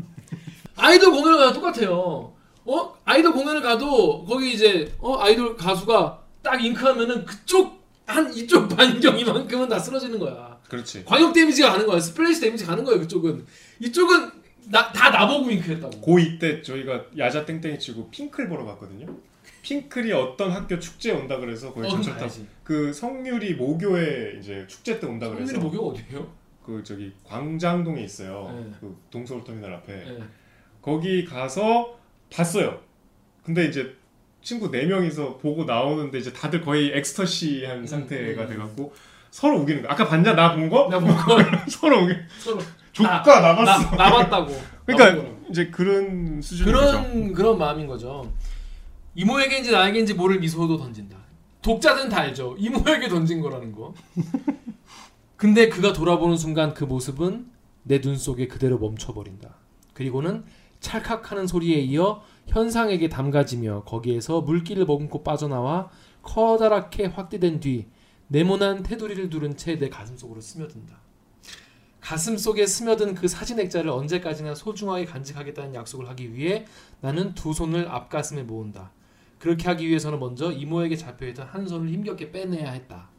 아이돌 공연과 똑같아요. 어 아이돌 공연을 가도 거기 이제 어 아이돌 가수가 딱 윙크하면은 그쪽 한 이쪽 반경 이만큼은 다 쓰러지는 거야. 그렇지. 광역 데미지가 가는 거야. splash damage 가는 거야. 그쪽은 이쪽은 나, 다 나보고 윙크했다고. 고2 때 저희가 야자 땡땡이 치고 핑클 보러 갔거든요. 핑클이 어떤 학교 축제 온다 그래서 거기 전철 타고. 그 성유리 모교에 이제 축제 때 온다 그래서 성민이 목요가 어디예요? 그 저기 광장동에 있어요. 네. 그 동서울터미널 앞에 네. 거기 가서 봤어요. 근데 이제 친구 네 명이서 보고 나오는데 이제 다들 거의 엑스터시한 상태가 음. 돼갖고 서로 우기는 거. 아까 봤냐 나 본 거? 나 뭔가 서로 우기. 서로 조카 나- 나갔어. 나, 나봤다고. 그러니까 이제 그런 수준인 거라고. 거죠. 그런 그런 마음인 거죠. 이모에게인지 나에게인지 모를 미소도 던진다. 독자들은 다 알죠. 이모에게 던진 거라는 거. 근데 그가 돌아보는 순간 그 모습은 내 눈 속에 그대로 멈춰버린다. 그리고는 찰칵하는 소리에 이어 현상에게 담가지며 거기에서 물기를 머금고 빠져나와 커다랗게 확대된 뒤 네모난 테두리를 두른 채 내 가슴 속으로 스며든다. 가슴 속에 스며든 그 사진 액자를 언제까지나 소중하게 간직하겠다는 약속을 하기 위해 나는 두 손을 앞가슴에 모은다. 그렇게 하기 위해서는 먼저 이모에게 잡혀있던 한 손을 힘겹게 빼내야 했다.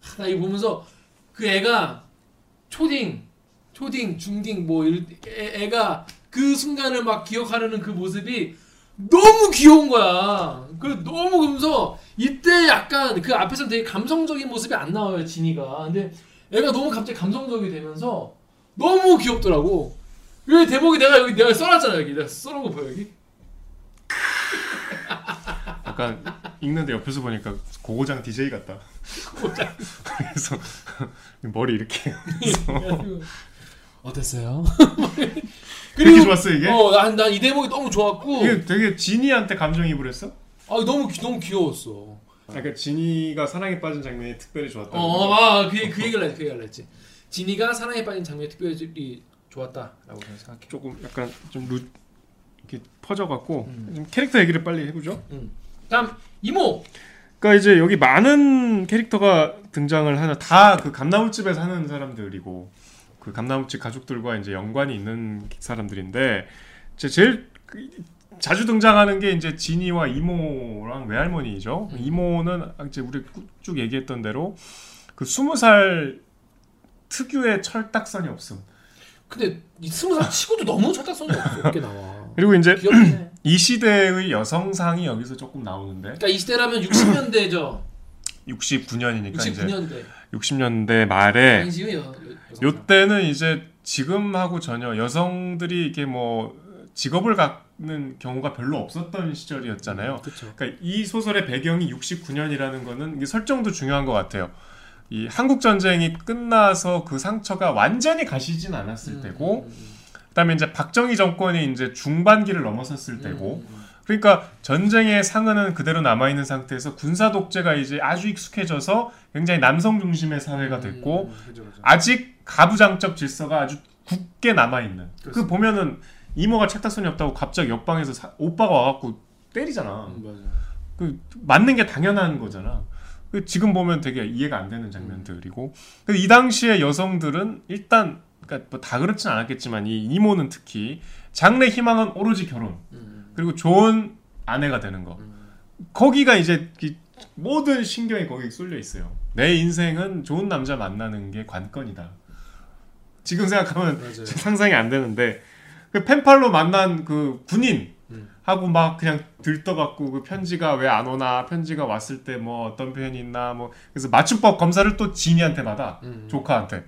하, 나 이거 보면서 그 애가 초딩, 초딩, 중딩 뭐 일- 애, 애가 그 순간을 막 기억하려는 그 모습이 너무 귀여운 거야. 그 너무 그러면서 이때 약간 그 앞에서 되게 감성적인 모습이 안 나와요 진이가. 근데 애가 너무 갑자기 감성적이 되면서 너무 귀엽더라고. 여기 대목이 내가 여기 내가 써놨잖아 여기 내가 써놓은 거 보여 여기. 약간 읽는데 옆에서 보니까 고고장 DJ 같다. 고고장. 그래서 머리 이렇게 어땠어요? 그렇게 좋았어 이게? 어난난 이 대목이 너무 좋았고 이게 되게 진이한테 감정이입을 했어? 아 너무 귀- 너무 귀여웠어. 그러니까 진이가 사랑에 빠진 장면이 특별히 좋았다. 어아그 그 얘기를 했지 그 얘기를 했지. 진이가 사랑에 빠진 장면이 특별히 좋았다라고 생각해. 조금 약간 좀 루, 이렇게 퍼져갖고 음. 좀 캐릭터 얘기를 빨리 해보죠. 다음 이모. 그러니까 이제 여기 많은 캐릭터가 등장을 하는 다 그 감나무집에 사는 사람들이고 그 감나무집 가족들과 이제 연관이 있는 사람들인데 제 제일 그 자주 등장하는 게 이제 진이와 이모랑 외할머니죠. 음. 이모는 이제 우리 쭉 얘기했던 대로 그 스무 살 특유의 철딱선이 없음. 근데 이 스무 살 치고도 너무 철딱선이. 이렇게 나와. 그리고 이제. 이 시대의 여성상이 여기서 조금 나오는데 그러니까 이 시대라면 60년대죠. 69년이니까 이제 69년대. 60년대 말에 요때는 이제 지금하고 전혀 여성들이 이게 뭐 직업을 갖는 경우가 별로 없었던 시절이었잖아요. 그렇죠. 그러니까 이 소설의 배경이 69년이라는 거는 이게 설정도 중요한 것 같아요. 이 한국 전쟁이 끝나서 그 상처가 완전히 가시진 음, 않았을 때고, 그다음에 이제 박정희 정권이 이제 중반기를 음, 넘어섰을 때고, 그러니까 전쟁의 상흔은 그대로 남아 있는 상태에서 군사 독재가 이제 아주 익숙해져서 굉장히 남성 중심의 사회가 됐고, 음, 그죠, 그죠. 아직 가부장적 질서가 아주 굳게 남아 있는. 그. 보면은 이모가 철딱선이 없다고 갑자기 옆방에서 사- 오빠가 와갖고 때리잖아. 음. 그 맞는 게 당연한 거잖아. 그 지금 보면 되게 이해가 안 되는 장면들이고. 근데 이 당시에 여성들은 일단 그러니까 뭐 다 그렇진 않았겠지만 이 이모는 특히 장래 희망은 오로지 결혼 음, 그리고 좋은 아내가 되는 거. 음. 거기가 이제 이 모든 신경이 거기 쏠려 있어요. 내 인생은 좋은 남자 만나는 게 관건이다. 지금 생각하면 맞아요. 상상이 안 되는데 그 펜팔로 만난 그 군인 음. 하고 막 그냥 들떠갖고 그 편지가 왜 안 오나 편지가 왔을 때 뭐 어떤 표현이 있나 뭐 그래서 맞춤법 검사를 또 지니한테 받아 음. 조카한테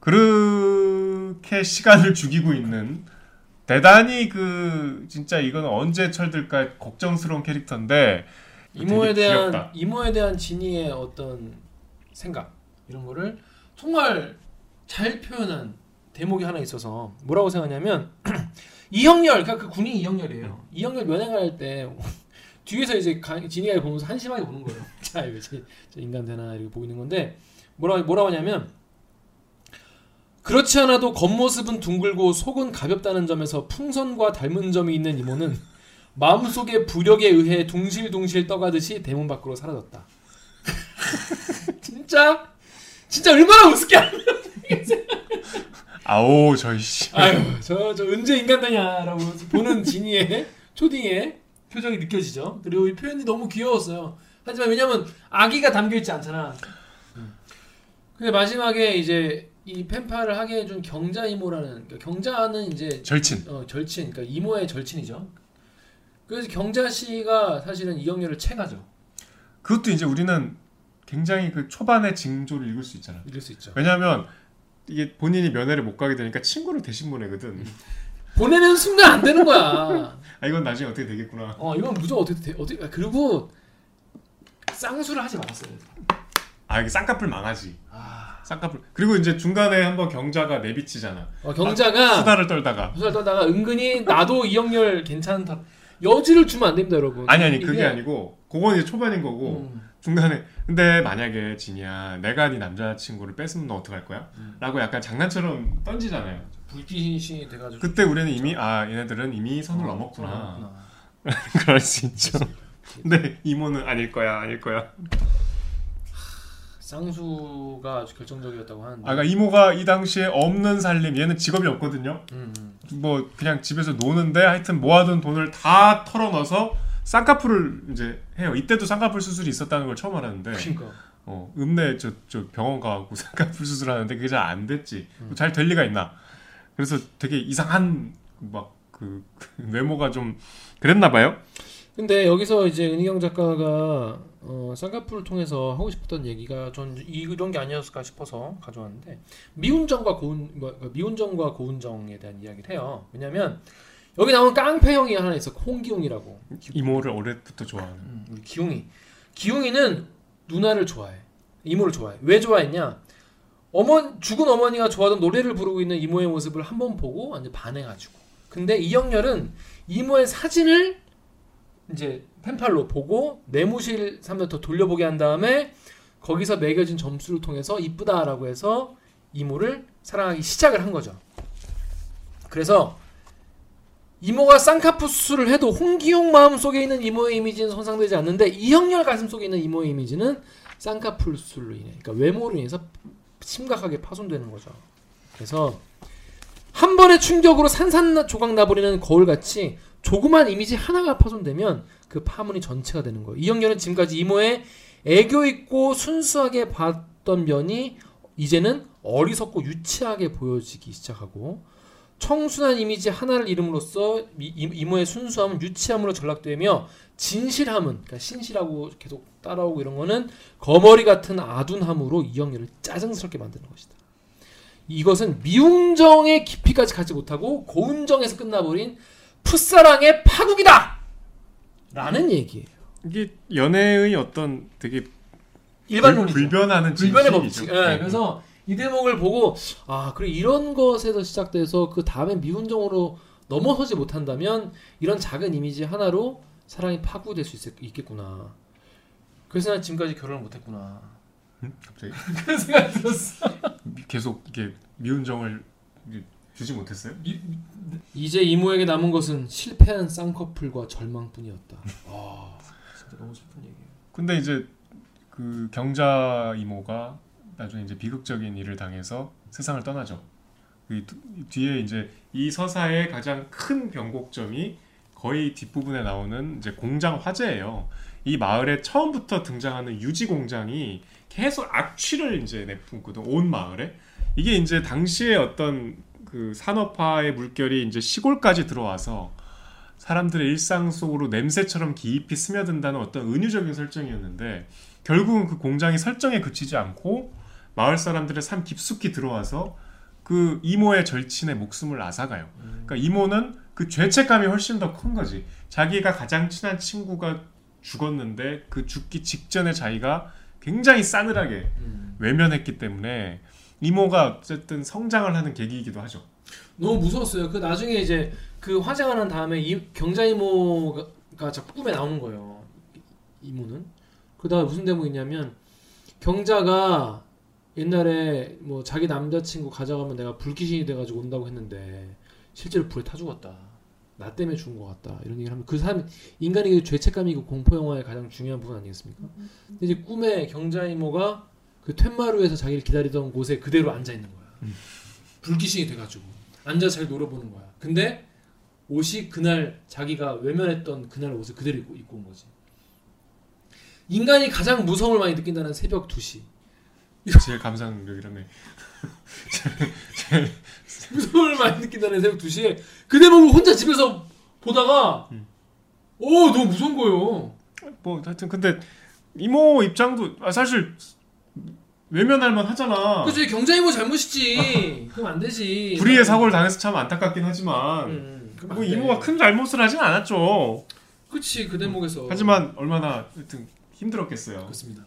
그렇게 시간을 죽이고 있는 대단히 그 진짜 이건 언제 철들까 걱정스러운 캐릭터인데 이모에 대한 귀엽다. 이모에 대한 진이의 어떤 생각 이런 거를 정말 잘 표현한 대목이 하나 있어서 뭐라고 생각하냐면 이형렬 그러니까 그 군인 이형렬이에요. 이형렬 면회갈 때 뒤에서 이제 가- 진이가 보면서 한심하게 보는 거예요. 자 이거 저, 저 인간 되나 이렇게 보고 있는 건데 뭐라 뭐라고 하냐면 그렇지 않아도 겉모습은 둥글고 속은 가볍다는 점에서 풍선과 닮은 점이 있는 이모는 마음속의 부력에 의해 둥실둥실 떠가듯이 대문 밖으로 사라졌다. 진짜 진짜 얼마나 우습게 아오 저이씨 아유 저 저 언제 인간 되냐라고 보는 진이의 초딩의 표정이 느껴지죠. 그리고 이 표현이 너무 귀여웠어요. 하지만 왜냐면 아기가 담겨 있지 않잖아. 근데 마지막에 이제 이 펜팔을 하게 해준 경자 이모라는 그러니까 경자는 이제 절친. 어, 절친, 그러니까 이모의 절친이죠. 그래서 경자 씨가 사실은 이영렬을 채가죠. 그것도 이제 우리는 굉장히 그 초반의 징조를 읽을 수 있잖아. 이럴 수 있죠. 왜냐하면 이게 본인이 면회를 못 가게 되니까 친구를 대신 보내거든. 보내는 순간 안 되는 거야. 아 이건 나중에 어떻게 되겠구나. 어, 이건 무조건 어떻게 돼, 어떻게 아, 그리고 쌍수를 하지 말았어요. 아 이게 쌍꺼풀 망하지. 아, 쌍꺼풀. 그리고 이제 중간에 한번 경자가 내비치잖아. 어, 경자가 수다를 떨다가. 수다 떠다가 은근히 나도 이영렬 괜찮다. 여지를 주면 안 됩니다, 여러분. 아니 아니 그게 이게- 아니고 그건 이제 초반인 거고 음. 중간에 근데 만약에 진이야 내가 네 남자친구를 뺐으면 너 어떡할 거야? 음. 라고 약간 장난처럼 던지잖아요. 불기신이 돼가지고 그때 우리는 이미 아 얘네들은 이미 선을 넘었구나. 넘었구나. 그럴 수 있죠. 근데 이모는 아닐 거야 아닐 거야. 쌍수가 아주 결정적이었다고 하는데. 아까 그러니까 이모가 이 당시에 없는 살림 얘는 직업이 없거든요. 음, 음. 뭐 그냥 집에서 노는데 하여튼 모아둔 돈을 다 털어넣어서 쌍꺼풀을 이제 해요. 이때도 쌍꺼풀 수술이 있었다는 걸 처음 알았는데 그러니까. 어, 읍내 저, 저 병원 가고 쌍꺼풀 수술하는데 그게 잘 안 됐지. 음. 잘될 리가 있나? 그래서 되게 이상한 막그 외모가 좀 그랬나 봐요. 근데 여기서 이제 은희경 작가가 어, 쌍꺼풀을 통해서 하고 싶었던 얘기가 전 이런 게 아니었을까 싶어서 가져왔는데 미운정과 고운 뭐, 미운정과 고운정에 대한 이야기를 해요. 왜냐면 여기 나오는 깡패 형이 하나 있어 홍기웅이라고. 이모를 올해부터 좋아하는. 음, 우리 기웅이. 기웅이는 누나를 좋아해. 이모를 좋아해. 왜 좋아했냐? 어머 죽은 어머니가 좋아하던 노래를 부르고 있는 이모의 모습을 한 번 보고 완전 반해가지고. 근데 이영렬은 이모의 사진을 이제 펜팔로 보고 내무실 3년 돌려보게 한 다음에 거기서 매겨진 점수를 통해서 이쁘다라고 해서 이모를 사랑하기 시작을 한 거죠. 그래서 이모가 쌍꺼풀 수술을 해도 홍기용 마음 속에 있는 이모의 이미지는 손상되지 않는데 이형렬 가슴 속에 있는 이모의 이미지는 쌍꺼풀 수술로 인해, 그러니까 외모로 인해서 심각하게 파손되는 거죠. 그래서 한 번의 충격으로 산산 조각 나버리는 거울같이 조그만 이미지 하나가 파손되면 그 파문이 전체가 되는 거예요. 이형렬은 지금까지 이모의 애교 있고 순수하게 봤던 면이 이제는 어리석고 유치하게 보여지기 시작하고 청순한 이미지 하나를 잃음으로써 이- 이- 이모의 순수함은 유치함으로 전락되며 진실함은 그러니까 신실하고 계속 따라오고 이런 거는 거머리 같은 아둔함으로 이영렬을 짜증스럽게 만드는 것이다. 이것은 미움정의 깊이까지 가지 못하고 고운정에서 끝나버린 풋사랑의 파국이다. 라는 얘기예요. 이게 연애의 어떤 되게 일반론이죠. 불, 변하는 불변의. 법칙. 예, 그래서 이 대목을 보고 아 그래 이런 것에서 시작돼서 그 다음에 미운정으로 넘어서지 못한다면 이런 작은 이미지 하나로 사랑이 파국될 수 있, 있겠구나. 그래서 난 지금까지 결혼을 못했구나. 음? 갑자기 그런 생각이 들었어. 계속 이게 미운 정을 이게 주지 못했어요? 이제 이모에게 남은 것은 실패한 쌍꺼풀과 절망뿐이었다. 아 진짜 너무 슬픈 얘기예요. 근데 이제 그 경자 이모가 나중에 이제 비극적인 일을 당해서 세상을 떠나죠. 그 뒤- 뒤에 이제 이 서사의 가장 큰 변곡점이 거의 뒷부분에 나오는 이제 공장 화재예요. 이 마을에 처음부터 등장하는 유지 공장이 계속 악취를 이제 내뿜거든 온 마을에. 이게 이제 당시에 어떤 그 산업화의 물결이 이제 시골까지 들어와서 사람들의 일상 속으로 냄새처럼 깊이 스며든다는 어떤 은유적인 설정이었는데 결국은 그 공장이 설정에 그치지 않고 마을 사람들의 삶 깊숙이 들어와서 그 이모의 절친의 목숨을 앗아가요. 그러니까 이모는 그 죄책감이 훨씬 더 큰 거지. 자기가 가장 친한 친구가 죽었는데 그 죽기 직전에 자기가 굉장히 싸늘하게 음. 외면했기 때문에 이모가 어쨌든 성장을 하는 계기이기도 하죠. 너무 무서웠어요. 그 나중에 이제 그 화재가 난 다음에 이 경자 이모가 자꾸 꿈에 나오는 거예요. 이모는. 그다음 무슨 대목이냐면 경자가 옛날에 뭐 자기 남자친구 가져가면 내가 불귀신이 돼가지고 온다고 했는데 실제로 불에 타 죽었다. 나 때문에 죽은 것 같다. 이런 얘기를 하면 그 사람 인간에게 죄책감이 고 공포 영화의 가장 중요한 부분 아니겠습니까? 근데 이제 꿈에 경자 이모가 그 툇마루에서 자기를 기다리던 곳에 그대로 앉아 있는 거야. 불귀신이 돼가지고 앉아서 잘 놀아보는 거야. 근데 옷이 그날 자기가 외면했던 그날 옷을 그대로 입고, 입고 온 거지. 인간이 가장 무서움을 많이 느낀다는 새벽 2시. 제일 감상력이라며. 무서움을 많이 느낀다는 새벽 2시에 그 대목을 혼자 집에서 보다가 음. 오 너무 무서운 거예요. 뭐 하여튼 근데 이모 입장도 아, 사실 외면할 만 하잖아. 그치 경자이모 잘못이지. 그럼 안 되지. 불의의 사고를 당해서 참 안타깝긴 하지만 음, 안뭐 돼. 이모가 큰 잘못을 하진 않았죠. 그치 그 대목에서. 하지만 얼마나 하여튼 힘들었겠어요. 그렇습니다.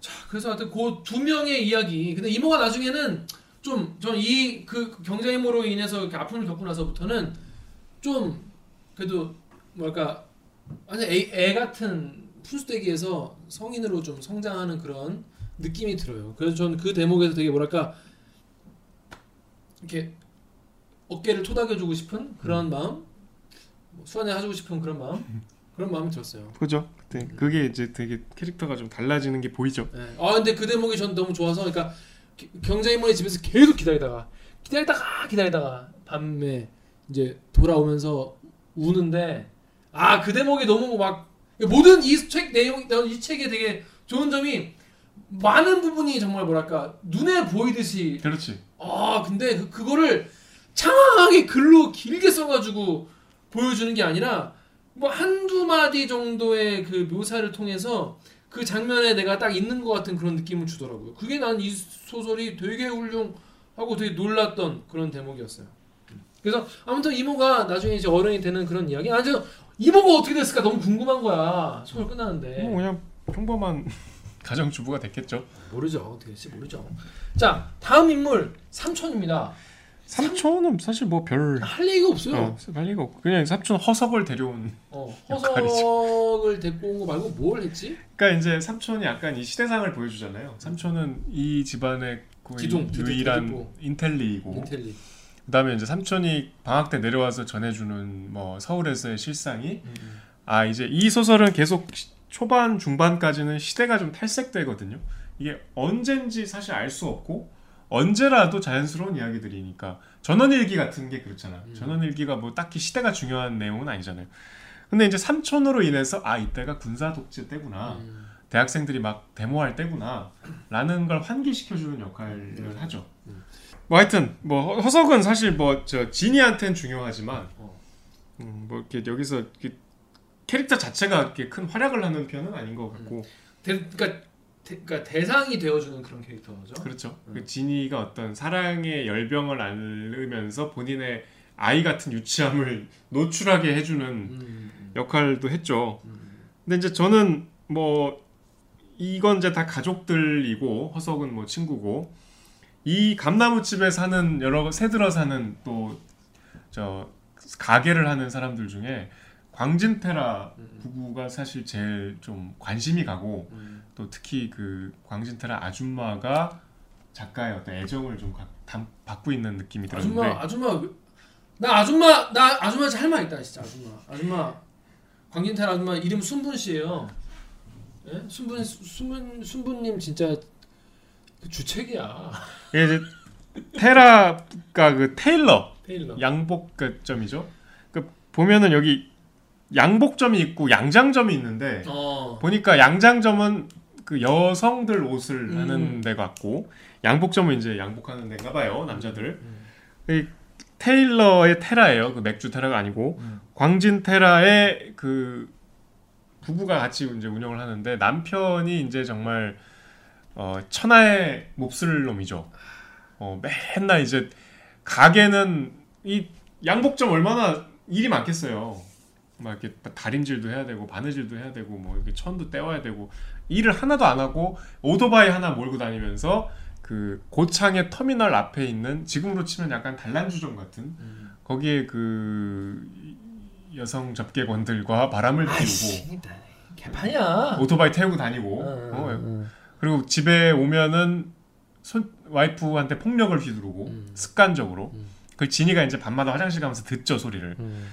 자, 그래서 하여튼 그 두 명의 이야기. 근데 이모가 나중에는 좀 전 이 그 경자 이모로 인해서 이렇게 아픔을 겪고 나서부터는 좀 그래도 뭐랄까 완전 애, 애 같은 푼수대기에서 성인으로 좀 성장하는 그런 느낌이 들어요. 그래서 저는 그 대목에서 되게 뭐랄까 이렇게 어깨를 토닥여주고 싶은 그런 마음, 뭐 수완해주고 싶은 그런 마음, 그런 마음이 들었어요. 그죠? 그때 그게 이제 되게 캐릭터가 좀 달라지는 게 보이죠. 네. 아 근데 그 대목이 전 너무 좋아서 그러니까 기- 경자이모네 집에서 계속 기다리다가 기다리다가 기다리다가 밤에 이제 돌아오면서 우는데 아 그 대목이 너무 막 모든 이 책 내용 이 책에 되게 좋은 점이 많은 부분이 정말 뭐랄까 눈에 보이듯이 그렇지. 아 근데 그, 그거를 장황하게 글로 길게 써가지고 보여주는 게 아니라 뭐 한두 마디 정도의 그 묘사를 통해서 그 장면에 내가 딱 있는 것 같은 그런 느낌을 주더라고요. 그게 난 이 소설이 되게 훌륭하고 되게 놀랐던 그런 대목이었어요. 그래서 아무튼 이모가 나중에 이제 어른이 되는 그런 이야기. 저 이모가 어떻게 됐을까 너무 궁금한 거야. 소설 끝나는데. 뭐 그냥 평범한 가정 주부가 됐겠죠. 모르죠. 어떻게 될지 모르죠. 자 다음 인물 삼촌입니다. 삼촌은 사실 뭐 별 할 얘기가 없어요. 어, 할 리가 없고 그냥 삼촌 허석을 데려온. 어, 역할이죠. 허석을 데리고 온 거 말고 뭘 했지? 그러니까 이제 삼촌이 약간 이 시대상을 보여주잖아요. 삼촌은 이 집안의 거의 기둥, 유일한 기둥. 인텔리이고 인텔리. 그다음에 이제 삼촌이 방학 때 내려와서 전해주는 뭐 서울에서의 실상이 아 이제 이 소설은 계속 시- 초반 중반까지는 시대가 좀 탈색되거든요. 이게 언젠지 사실 알 수 없고 언제라도 자연스러운 이야기들이니까 전원일기 같은 게 그렇잖아. 음. 전원일기가 뭐 딱히 시대가 중요한 내용은 아니잖아요. 근데 이제 삼촌으로 인해서 아 이때가 군사 독재 때구나. 음. 대학생들이 막 데모할 때구나 라는 걸 환기시켜주는 역할을 하죠. 음. 뭐 하여튼 뭐 허- 허석은 사실 뭐저 지니한테는 중요하지만 어. 음, 뭐 이렇게 여기서 이렇게 캐릭터 자체가 이렇게 큰 활약을 하는 편은 아닌 것 같고 대, 그러니까, 대, 그러니까 대상이 되어주는 그런 캐릭터죠. 그렇죠. 음. 그 지니가 어떤 사랑의 열병을 앓으면서 본인의 아이 같은 유치함을 노출하게 해주는 음, 음, 역할도 했죠. 음. 근데 이제 저는 뭐 이건 이제 다 가족들이고 허석은 뭐 친구고 이 감나무 집에 사는 여러 새들어 사는 또 저 가게를 하는 사람들 중에 광진테라 부부가 사실 제일 좀 관심이 가고 음. 또 특히 그 광진테라 아줌마가 작가의 어떤 애정을 좀 가- 담- 받고 있는 느낌이 들었는데 아줌마 아줌마 왜- 나 아줌마 나 아줌마 할 말 있다 진짜 아줌마 아줌마 광진탈 아줌마 이름 순분 씨예요. 예? 순분 순분 순분님 진짜 그 주책이야 이게 이제 테라가 그 테일러 테일러. 양복점이죠. 그 보면은 여기 양복점이 있고 양장점이 있는데 어. 보니까 양장점은 그 여성들 옷을 음. 하는 데 같고 양복점은 이제 양복하는 데인가 봐요 남자들. 음. 이 테일러의 테라예요. 그 맥주 테라가 아니고 음. 광진 테라의 그 부부가 같이 이제 운영을 하는데 남편이 이제 정말 어, 천하의 몹쓸 놈이죠. 어, 맨날 이제 가게는 이 양복점 얼마나 일이 많겠어요. 막 이렇게 다림질도 해야 되고 바느질도 해야 되고 뭐 이렇게 천도 떼와야 되고 일을 하나도 안 하고 오토바이 하나 몰고 다니면서 그 고창의 터미널 앞에 있는 지금으로 치면 약간 단란주점 같은 음. 거기에 그 여성 접객원들과 바람을 피우고 개판이야. 오토바이 태우고 다니고 어, 어, 어. 그리고 집에 오면은 손, 와이프한테 폭력을 휘두르고 음. 습관적으로 음. 그 진이가 이제 밤마다 화장실 가면서 듣죠 소리를 음.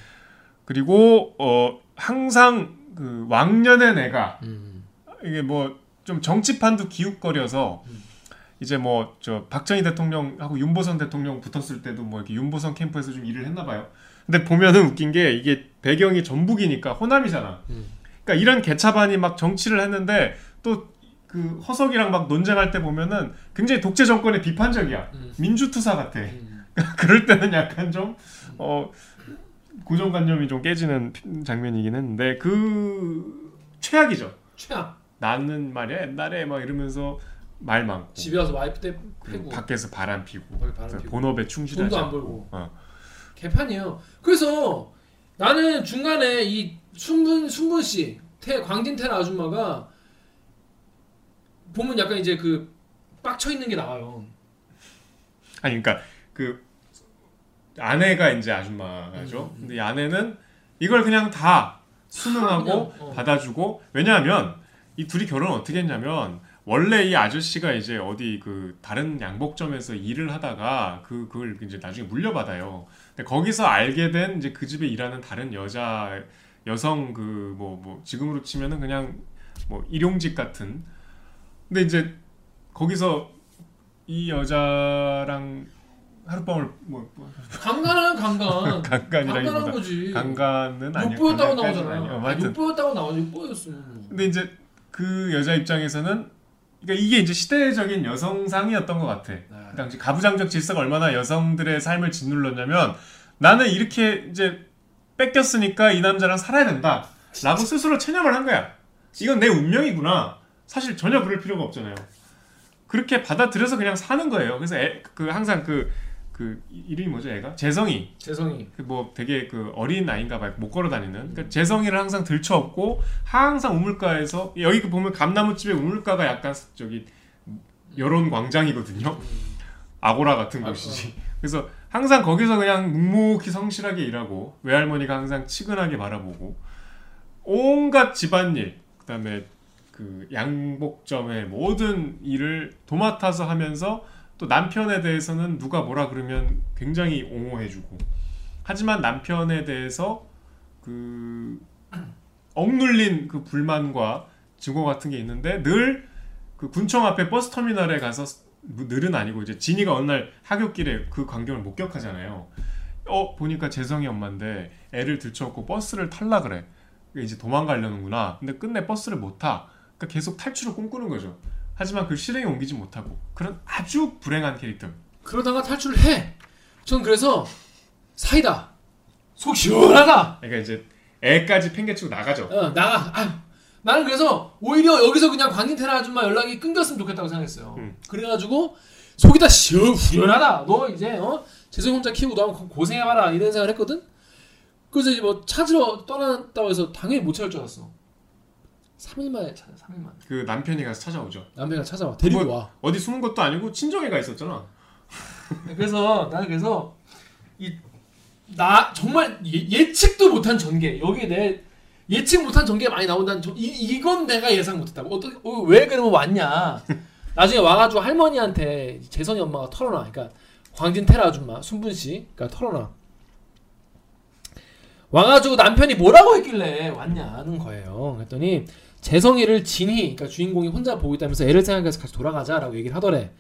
그리고 어 항상 그 왕년의 내가 음. 이게 뭐 좀 정치판도 기웃거려서 음. 이제 뭐 저 박정희 대통령하고 윤보선 대통령 붙었을 때도 뭐 이렇게 윤보선 캠프에서 좀 일을 했나 봐요. 근데 보면은 웃긴 게 이게 배경이 전북이니까 호남이잖아. 음. 그러니까 이런 개차반이 막 정치를 했는데 또 그 허석이랑 막 논쟁할 때 보면은 굉장히 독재 정권에 비판적이야. 음. 민주투사 같아. 음. 그럴 때는 약간 좀 어, 고정관념이 좀 깨지는 장면이긴 했는데 그 최악이죠. 최악. 나는 말이야 옛날에 막 이러면서 말 많고 집에 와서 와이프 때 패고 밖에서 바람 피고 바람 피고. 본업에 충실하지 돈도 안. 벌고. 어. 개판이에요. 그래서 나는 중간에 이 순분 순분 씨, 태 광진 테라 아줌마가 보면 약간 이제 그 빡쳐 있는 게 나와요. 아니 그러니까 그 아내가 이제 아줌마죠. 음, 음. 근데 이 아내는 이걸 그냥 다 순응하고 그냥, 어. 받아주고 왜냐하면 이 둘이 결혼을 어떻게 했냐면 원래 이 아저씨가 이제 어디 그 다른 양복점에서 일을 하다가 그 그걸 이제 나중에 물려받아요. 근데 거기서 알게 된 이제 그 집에 일하는 다른 여자 여성 그 뭐뭐 지금으로 치면은 그냥 뭐 일용직 같은 근데 이제 거기서 이 여자랑 하룻밤을 뭐, 뭐 강간은 강간. 강간이라기보다 거지. 강간은 아니고 욕보였다고 강간까지는 나오잖아. 아니에요. 아, 하여튼 욕보였다고 나와. 욕보였어. 근데 이제 그 여자 입장에서는 그러니까 이게 이제 시대적인 여성상이었던 것 같아. 그 당시 가부장적 질서가 얼마나 여성들의 삶을 짓눌렀냐면 나는 이렇게 이제 뺏겼으니까 이 남자랑 살아야 된다. 라고 스스로 체념을 한 거야. 이건 내 운명이구나. 사실 전혀 그럴 필요가 없잖아요. 그렇게 받아들여서 그냥 사는 거예요. 그래서 애, 그 항상 그, 그 이름이 뭐죠, 애가? 재성이. 재성이. 그 뭐 되게 그 어린 아이인가 봐요. 못 걸어 다니는. 그러니까 재성이를 항상 들쳐업고 항상 우물가에서 여기 그 보면 감나무집에 우물가가 약간 저기 여론 광장이거든요. 아고라 같은 아, 곳이지. 그래서 항상 거기서 그냥 묵묵히 성실하게 일하고 외할머니가 항상 치근하게 바라보고 온갖 집안일 그다음에 그 양복점의 모든 일을 도맡아서 하면서 또 남편에 대해서는 누가 뭐라 그러면 굉장히 옹호해주고 하지만 남편에 대해서 그 억눌린 그 불만과 증오 같은 게 있는데 늘 그 군청 앞에 버스 터미널에 가서 뭐 늘은 아니고 이제 진이가 어느 날 하굣길에 그 광경을 목격하잖아요. 어 보니까 재성이 엄마인데 애를 들쳐갖고 버스를 탈라 그래. 이제 도망가려는구나. 근데 끝내 버스를 못 타. 그러니까 계속 탈출을 꿈꾸는 거죠. 하지만 그 실행에 옮기지 못하고 그런 아주 불행한 캐릭터. 그러다가 탈출을 해. 전 그래서 사이다. 속 시원하다. 그러니까 이제 애까지 팽개치고 나가죠. 어, 나가. 아유, 나는 그래서 오히려 여기서 그냥 광진 테라 아줌마 연락이 끊겼으면 좋겠다고 생각했어요. 음. 그래가지고 속이 다 시원 후련하다. 너 이제 어 재성 혼자 키우고 너 한번 고생해봐라 이런 생각을 했거든. 그래서 이제 뭐 찾으러 떠났다고 해서 당연히 못 찾을 줄 알았어. 3일 만에 찾아. 3일 만에. 그 남편이 가서 찾아오죠. 남편이가 찾아와. 데리고 뭐- 와. 어디 숨은 것도 아니고 친정에가 있었잖아. 그래서 나는 그래서 이 나 정말 예, 측도 못한 전개 여기에 내 예측 못한 전개가 많이 나온다는 저, 이, 이건 내가 예상 못했다고 어떻게 어, 왜 그러면 왔냐 나중에 와가지고 할머니한테 재선이 엄마가 털어놔 그러니까 광진 테라 아줌마 순분 씨 그러니까 털어놔 와가지고 남편이 뭐라고 했길래 왔냐는 거예요 그랬더니 재성이를 진희 그러니까 주인공이 혼자 보고 있다면서 애를 생각해서 같이 돌아가자라고 얘기를 하더래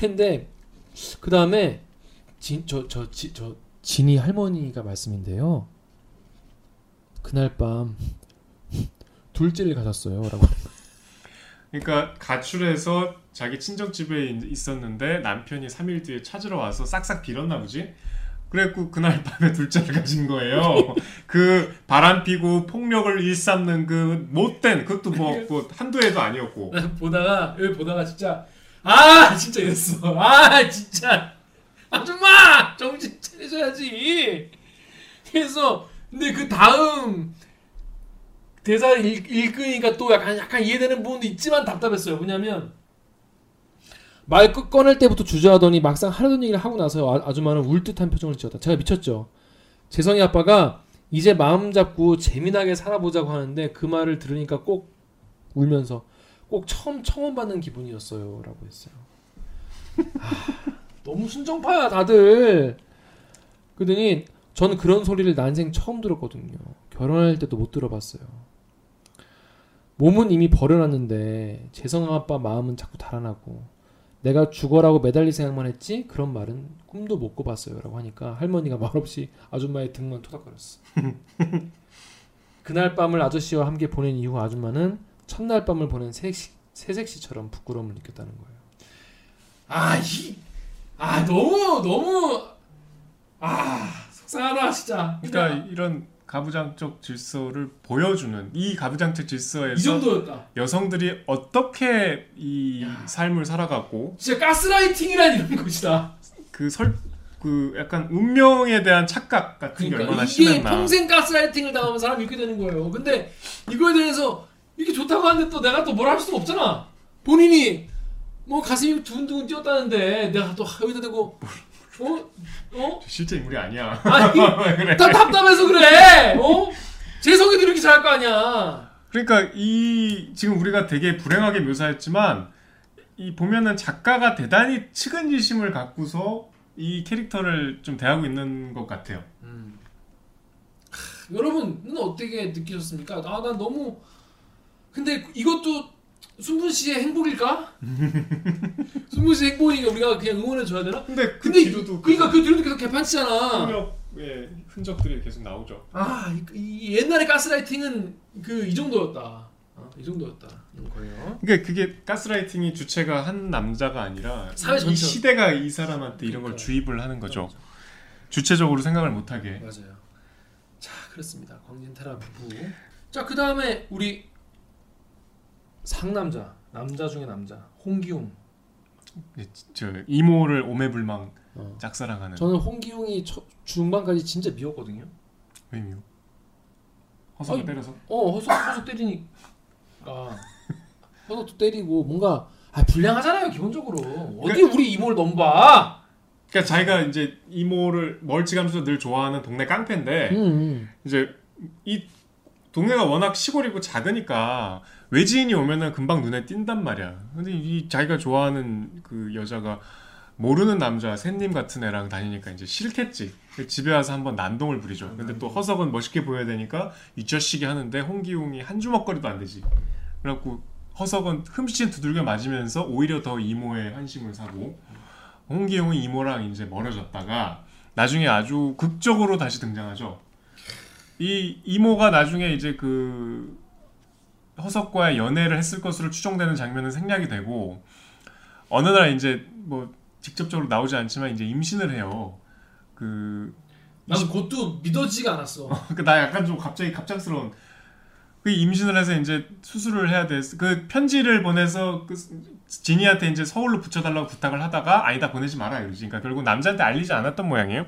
근데 그 다음에 진저저저 진이 할머니가 말씀인데요. 그날 밤 둘째를 가졌어요.라고. 그러니까 가출해서 자기 친정집에 있- 있었는데 남편이 3일 뒤에 찾으러 와서 싹싹 빌었나 보지. 그래갖고 그날 밤에 둘째를 가진 거예요. 그 바람 피고 폭력을 일삼는 그 못된 그것도 뭐, 뭐 한두 해도 아니었고. 보다가 여기 보다가 진짜 아 진짜 이랬어. 아 진짜 아줌마 정신 차려줘야지. 그래서 근데 그 다음 대사를 읽, 읽으니까 또 약간 약간 이해되는 부분도 있지만 답답했어요. 뭐냐면 말 꺼- 꺼낼 때부터 주저하더니 막상 하려던 얘기를 하고 나서 아, 아줌마는 울 듯한 표정을 지었다. 제가 미쳤죠. 재성이 아빠가 이제 마음 잡고 재미나게 살아보자고 하는데 그 말을 들으니까 꼭 울면서 꼭 처음 청원 받는 기분이었어요라고 했어요. 아, 너무 순정파야 다들. 그러더니 저는 그런 소리를 난생 처음 들었거든요. 결혼할 때도 못 들어봤어요. 몸은 이미 버려놨는데 재성 아빠 마음은 자꾸 달아나고 내가 죽어라고 매달릴 생각만 했지 그런 말은 꿈도 못 꿔봤어요라고 하니까 할머니가 말없이 아줌마의 등만 토닥거렸어. 그날 밤을 아저씨와 함께 보낸 이후 아줌마는 첫날 밤을 보낸 새색, 새색시처럼 부끄러움을 느꼈다는 거예요. 아, 이, 아 너무 너무 아 속상하다 진짜. 그러니까 이런 가부장적 질서를 보여주는 이 가부장적 질서에서 이. 여성들이 어떻게 이 야. 삶을 살아갔고 진짜 가스라이팅이란 이런 것이다. 그 설 그 약간 운명에 대한 착각 같은 게 그러니까 얼마나 이게 심했나. 평생 가스라이팅을 당하면 사람이 이렇게 되는 거예요. 근데 이거에 대해서 이게 좋다고 하는데 또 내가 또 뭐라 할 수가 없잖아. 본인이 뭐 가슴이 두근두근 뛰었다는데 내가 또 여기다 대고 어? 어? 실제 인물이 아니야. 아니 왜 그래? 다 답답해서 그래. 어? 재석이도 이렇게 잘할 거 아니야. 그러니까 이 지금 우리가 되게 불행하게 묘사했지만 이 보면은 작가가 대단히 측은지심을 갖고서 이 캐릭터를 좀 대하고 있는 것 같아요. 여러분은 어떻게 느끼셨습니까? 아, 난 너무 근데 이것도 순분 씨의 행복일까? 순분 씨의 행복이니까 우리가 그냥 응원해 줘야 되나? 근데 그 근데 뒤로도 그러니까 그 뒤로도 계속 개판치잖아. 폭력의 흔적들이 계속 나오죠. 아, 이, 이 옛날의 가스라이팅은 그 이 정도였다. 어, 이 정도였다. 는 거예요. 그러니까 그게 가스라이팅이 주체가 한 남자가 아니라 사회 이 전체. 시대가 이 사람한테 이런 걸 그러니까요. 주입을 하는 거죠. 주체적으로 생각을 못 하게. 맞아요. 자, 그렇습니다. 광진 테라부. 자, 그 다음에 우리 상남자, 남자 중에 남자, 홍기웅. 예, 저 이모를 오매불망 어. 짝사랑하는 저는 홍기웅이 첫, 중반까지 진짜 미웠거든요. 의미요. 허석을 아니, 때려서. 어, 허석 허석 때리니까 허석도 때리고 뭔가 아 불량하잖아요 기본적으로 어디 우리 이모를 넘봐. 그러니까 자기가 이제 이모를 멀찌감치 늘 좋아하는 동네 깡패인데 음, 이제 이 동네가 워낙 시골이고 작으니까 외지인이 오면은 금방 눈에 띈단 말이야. 근데 이 자기가 좋아하는 그 여자가 모르는 남자 샌님 같은 애랑 다니니까 이제 싫겠지. 집에 와서 한번 난동을 부리죠. 근데 또 허석은 멋있게 보여야 되니까 이쩌시게 하는데 홍기웅이 한 주먹거리도 안 되지. 그래갖고 허석은 흠씬 두들겨 맞으면서 오히려 더 이모의 한심을 사고 홍기웅은 이모랑 이제 멀어졌다가 나중에 아주 극적으로 다시 등장하죠. 이 이모가 나중에 이제 그 허석과의 연애를 했을 것으로 추정되는 장면은 생략이 되고 어느 날 이제 뭐 직접적으로 나오지 않지만 이제 임신을 해요. 그 나는 그것도 믿어지지가 않았어. 그나 약간 좀 갑자기 갑작스러운 그 임신을 해서 이제 수술을 해야 돼. 그 편지를 보내서 그 지니한테 이제 서울로 붙여달라고 부탁을 하다가 아니다 보내지 마라 이러지. 그러니까 결국 남자한테 알리지 않았던 모양이에요.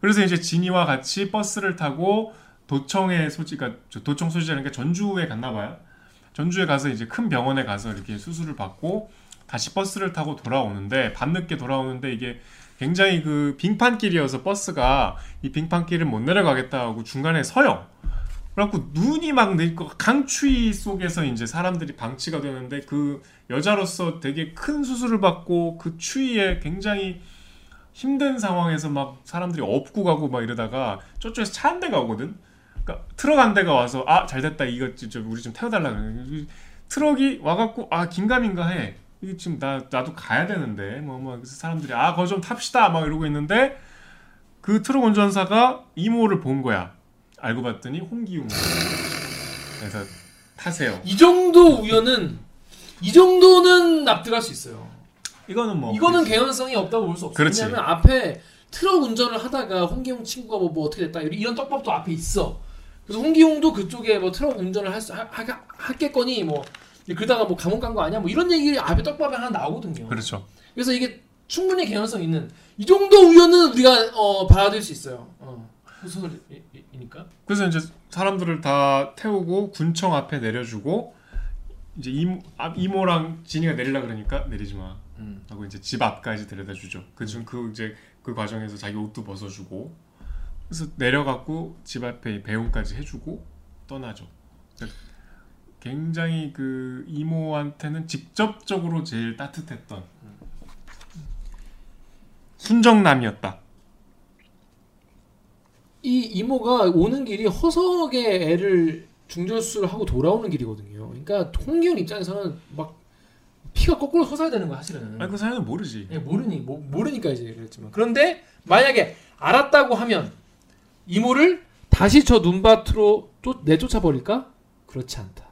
그래서 이제 지니와 같이 버스를 타고 도청에 소지, 그러니까 저 도청 소지자니까 전주에 갔나 봐요. 전주에 가서 이제 큰 병원에 가서 이렇게 수술을 받고 다시 버스를 타고 돌아오는데 밤늦게 돌아오는데 이게 굉장히 그 빙판길이어서 버스가 이 빙판길을 못 내려가겠다 하고 중간에 서요. 그래갖고 눈이 막 내리고 강추위 속에서 이제 사람들이 방치가 되는데 그 여자로서 되게 큰 수술을 받고 그 추위에 굉장히 힘든 상황에서 막 사람들이 업고 가고 막 이러다가 저쪽에서 차 한 대가 오거든. 그러니까 트럭 한 대가 와서 아 잘됐다 이거 좀 우리 좀 태워달라 그래. 트럭이 와갖고 아 긴가민가 해. 이게 지금 나 나도 가야 되는데 뭐뭐 그래서 사람들이 아 거 좀 탑시다 막 이러고 있는데 그 트럭 운전사가 이모를 본 거야. 알고 봤더니 홍기웅. 그래서 타세요. 이 정도 우연은 이 정도는 납득할 수 있어요. 이거는 뭐 이거는 개연성이 없다고 볼 수 없어요. 왜냐하면 앞에 트럭 운전을 하다가 홍기웅 친구가 뭐, 뭐 어떻게 됐다 이런 떡밥도 앞에 있어. 그래서 홍기웅도 그쪽에 뭐 트럭 운전을 할 수, 하, 하, 하겠거니 뭐 그러다가 뭐 감옥 간 거 아니야 뭐 이런 얘기 앞에 떡밥에 하나 나오거든요. 그렇죠. 그래서 이게 충분히 개연성 있는 이 정도 우연은 우리가 어, 받아들일 수 있어요. 어. 소설이니까. 그래서 이제 사람들을 다 태우고 군청 앞에 내려주고 이제 이모, 아, 이모랑 진이가 내리려 그러니까 내리지 마 음. 하고 이제 집 앞까지 데려다 주죠. 그중 그 이제 그 과정에서 자기 옷도 벗어주고 그래서 내려갖고 집 앞에 배웅까지 해주고 떠나죠. 그러니까 굉장히 그 이모한테는 직접적으로 제일 따뜻했던 순정남이었다. 이 이모가 오는 길이 허석의 애를 중전수술을 하고 돌아오는 길이거든요. 그러니까 홍기훈 입장에서는 막 피가 거꾸로 솟아야 되는 거야 사실은. 아니 그 사연은 모르지. 예, 모르니 모, 모르니까 이제 그랬지만 그런데 만약에 알았다고 하면 이모를 다시 저 눈밭으로 쫓, 내쫓아 버릴까? 그렇지 않다.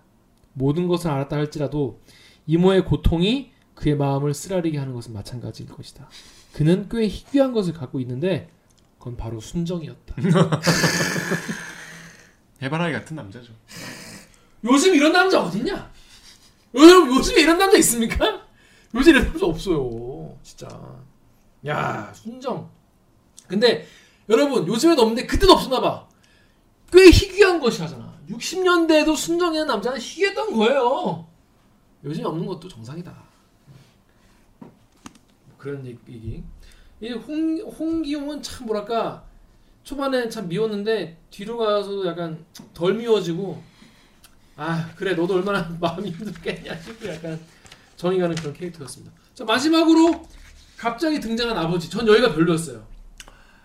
모든 것을 알았다 할지라도 이모의 고통이 그의 마음을 쓰라리게 하는 것은 마찬가지일 것이다. 그는 꽤 희귀한 것을 갖고 있는데 그건 바로 순정이었다. 해바라기 같은 남자죠. 요즘 이런 남자 어딨냐? 요즘 요즘에 이런 남자 있습니까? 요즘 이런 남자 없어요. 진짜. 야 순정. 근데 여러분 요즘에는 없는데 그때도 없었나 봐. 꽤 희귀한 것이라잖아. 60년대에도 순정이라는 남자는 희귀했던 거예요. 요즘에 없는 것도 정상이다. 그런 얘기. 이 홍, 홍기용은 참 뭐랄까 초반에 참 미웠는데 뒤로 가서 약간 덜 미워지고 아 그래 너도 얼마나 마음이 힘들겠냐 싶고 약간 정이 가는 그런 캐릭터였습니다. 자 마지막으로 갑자기 등장한 아버지 전 여기가 별로였어요.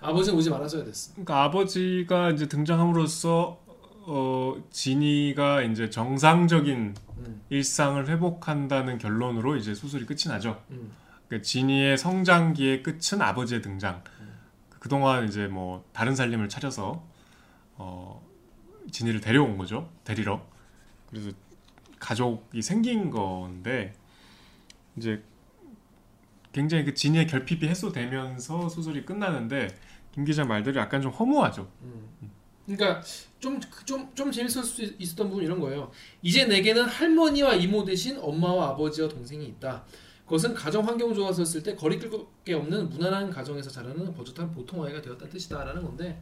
아버지는 오지 말아줘야 됐어. 그러니까 아버지가 이제 등장함으로써 어 진이가 이제 정상적인 음. 일상을 회복한다는 결론으로 이제 소설이 끝이 나죠. 음. 그러니까 진이의 성장기의 끝은 아버지의 등장. 그동안 이제 뭐 다른 살림을 차려서 어 진이를 데려온 거죠. 데리러. 그래서 가족이 생긴 건데 이제 굉장히 그 진이의 결핍이 해소되면서 소설이 끝나는데 김 기자 말대로 약간 좀 허무하죠. 그러니까 좀좀 좀 재밌을 수 있었던 부분 이런 거예요. 이제 내게는 할머니와 이모 대신 엄마와 아버지와 동생이 있다. 그것은 가정 환경 좋았었을 때 거리낄 게 없는 무난한 가정에서 자라는 버젓한 보통 아이가 되었다는 뜻이다라는 건데,